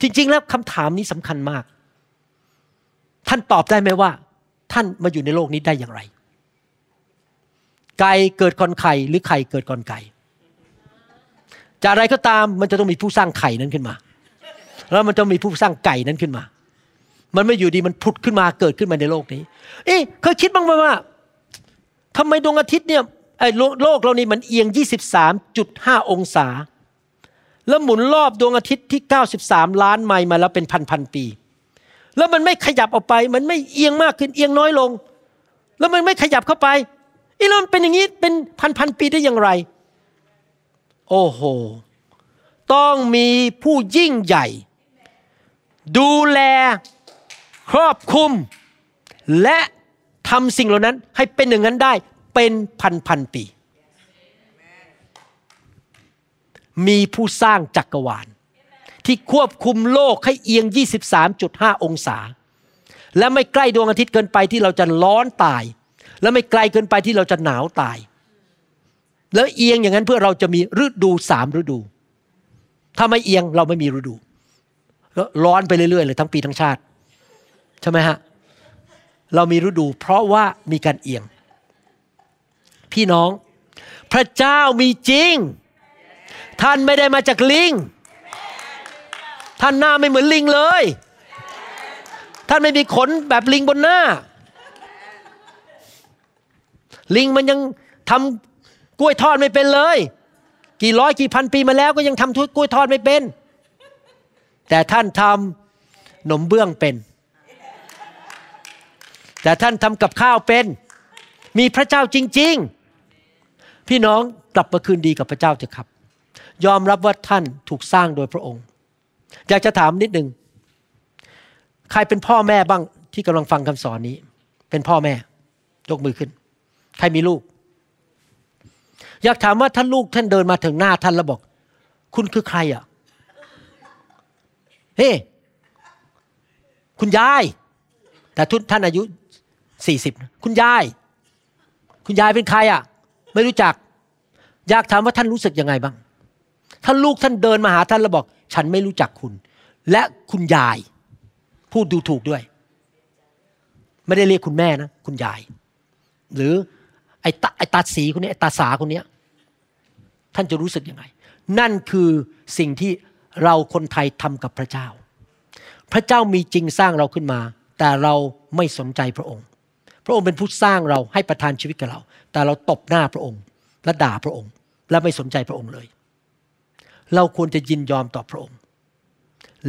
จริง ๆ แล้วคำถามนี้สำคัญมาก ท่านตอบได้ไหมว่า ท่านมาอยู่ในโลกนี้ได้อย่างไร ไก่เกิดก่อนไข่หรือไข่เกิดก่อนไก่ จะอะไรก็ตามมันจะต้องมีผู้สร้างไข่นั้นขึ้นมา แล้วมันจะมีผู้สร้างไก่นั้นขึ้นมา มันไม่อยู่ดีมันผุดขึ้นมาเกิดขึ้นมาในโลกนี้ เอ๊ะเคยคิดบ้างไหมว่าทำไมดวงอาทิตย์เนี่ยไอ้โลโลกเรานี่มันเอียง 23.5 องศา แล้วหมุนรอบดวงอาทิตย์ที่ 93 ล้านไมล์มาแล้วเป็นพันๆปี แล้วมันไม่ขยับออกไป มันไม่เอียงมากขึ้นเอียงน้อยลง แล้วมันไม่ขยับเข้าไปอีแล้วมันเป็นอย่างนี้เป็นพันๆปีได้อย่างไร โอ้โห ต้องมีผู้ยิ่งใหญ่ ดูแลครอบคุม และทำสิ่งเหล่านั้นให้เป็นอย่างนั้นได้เป็นพันพันปี มีผู้สร้างจักรวาล ที่ควบคุมโลกให้เอียง 23.5 องศา และไม่ใกล้ดวงอาทิตย์เกินไปที่เราจะร้อนตาย และไม่ไกลเกินไปที่เราจะหนาวตาย แล้วเอียงอย่างนั้นเพื่อเราจะมีฤดูสามฤดู ถ้าไม่เอียงเราไม่มีฤดูแล้วร้อนไปเรื่อยๆเลยทั้งปีทั้งชาติ ใช่ไหมฮะ เรามีฤดู เพราะว่ามีการเอียง พี่น้อง พระเจ้ามีจริง ท่านไม่ได้มาจากลิง ท่านหน้าไม่เหมือนลิงเลย ท่านไม่มีขนแบบลิงบนหน้า ลิงมันยังทำ กล้วยทอดไม่เป็นเลย กี่ร้อยกี่พันปีมาแล้วก็ยังทำกล้วยทอดไม่เป็น แต่ท่านทำหนมเบื้องเป็น แต่ท่านทำกับข้าวเป็น มีพระเจ้าจริง ๆ พี่น้องกลับมาคืนดีกับพระเจ้าเถอะครับ ยอมรับว่าท่านถูกสร้างโดยพระองค์ อยากจะถามนิดหนึ่งใครเป็นพ่อแม่บ้างที่กำลังฟังคำสอนนี้ เป็นพ่อแม่ยกมือขึ้น ใครมีลูก อยากถามว่าท่านลูกท่านเดินมาถึงหน้าท่านแล้วบอก คุณคือใครอะเฮ้คุณยาย แต่ทุนท่านอายุสี่สิบคุณยาย คุณยายเป็นใครอะ ไม่รู้จัก อยากถามว่าท่านรู้สึกยังไงบ้างท่านลูกท่านเดินมาหาท่านแล้วบอก ฉันไม่รู้จักคุณ และคุณยาย พูดดูถูกด้วย ไม่ได้เรียกคุณแม่นะ คุณยาย หรือไอ้ตาไอ้ตาสีคนนี้ไอ้ตาสาคนนี้ ท่านจะรู้สึกยังไง นั่นคือสิ่งที่เราคนไทยทำกับพระเจ้า พระเจ้ามีจริงสร้างเราขึ้นมา แต่เราไม่สนใจพระองค์ พระองค์เป็นผู้สร้างเราให้ประทานชีวิตกับเรา แต่เราตบหน้าพระองค์ และด่าพระองค์ และไม่สนใจพระองค์เลย เราควรจะยินยอมต่อพระองค์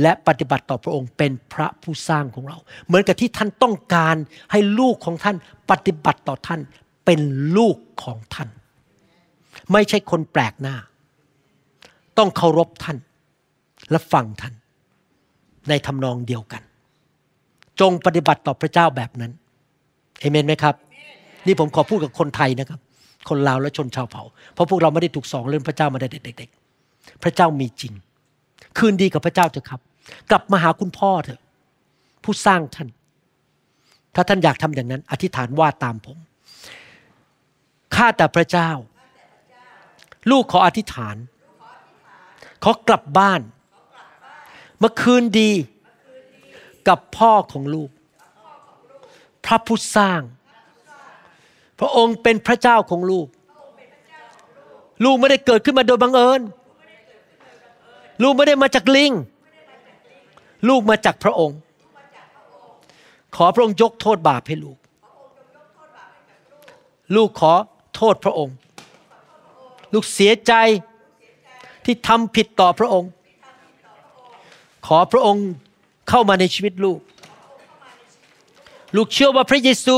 และปฏิบัติต่อพระองค์เป็นพระผู้สร้างของเรา เหมือนกับที่ท่านต้องการให้ลูกของท่านปฏิบัติต่อท่านเป็นลูกของท่าน ไม่ใช่คนแปลกหน้า ต้องเคารพท่าน และฟังท่าน ในทำนองเดียวกัน จงปฏิบัติต่อพระเจ้าแบบนั้นเอเมนไหมครับ นี่ผมขอพูดกับคนไทยนะครับ คนลาวและชนชาวเผ่า เพราะพวกเราไม่ได้ถูกสองเรื่องพระเจ้ามาได้เด็กๆพระเจ้ามีจริง คืนดีกับพระเจ้าเถอะครับ กลับมาหาคุณพ่อเถอะ ผู้สร้างท่าน ถ้าท่านอยากทำอย่างนั้น อธิษฐานว่าตามผมข้าแต่พระเจ้า ลูกขออธิษฐาน ขอกลับบ้าน มาคืนดีกับพ่อของลูก พระผู้สร้าง พระองค์เป็นพระเจ้าของลูก ลูกไม่ได้เกิดขึ้นมาโดยบังเอิญ ลูกไม่ได้มาจากลิง ลูกมาจากพระองค์ ขอพระองค์ยกโทษบาปให้ลูก ลูกขอโทษพระองค์ ลูกเสียใจที่ทำผิดต่อพระองค์ ขอพระองค์เข้ามาในชีวิตลูก ลูกเชื่อว่าพระเยซู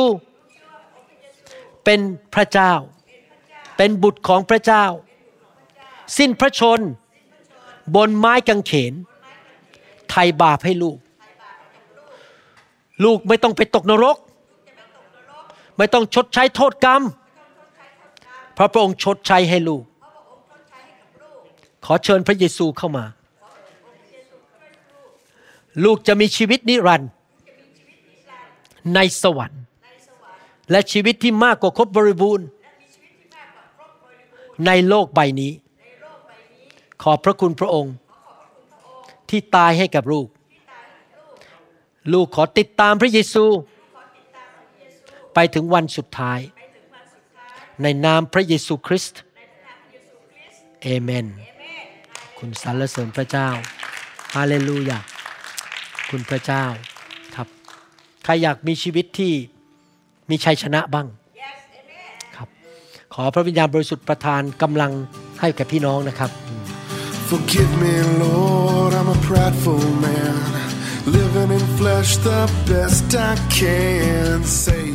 เป็นพระเจ้า เป็นบุตรของพระเจ้า สิ้นพระชน บนไม้กางเขน ไถ่บาปให้ลูก ลูกไม่ต้องไปตกนรก ไม่ต้องชดใช้โทษกรรม เพราะพระองค์ชดใช้ให้ลูก ขอเชิญพระเยซูเข้ามา ลูกจะมีชีวิตนิรันดร์ในสวรรค์ และชีวิตที่มากกว่าครบบริบูรณ์ ในโลกใบนี้ ขอบพระคุณพระองค์ ที่ตายให้กับลูก ลูกขอติดตามพระเยซู ไปถึงวันสุดท้าย ในนามพระเยซูคริสต์เอเมน คุณสรรเสริญพระเจ้า ฮาเลลูยา คุณพระเจ้าครับ ใครอยากมีชีวิตที่มีชัยชนะบ้าง ครับ ขอพระวิญญาณบริสุทธิ์ประทานกำลังให้แก่พี่น้องนะครับ Forgive me, Lord, I'm a prideful man. Living in flesh the best I can. Save me.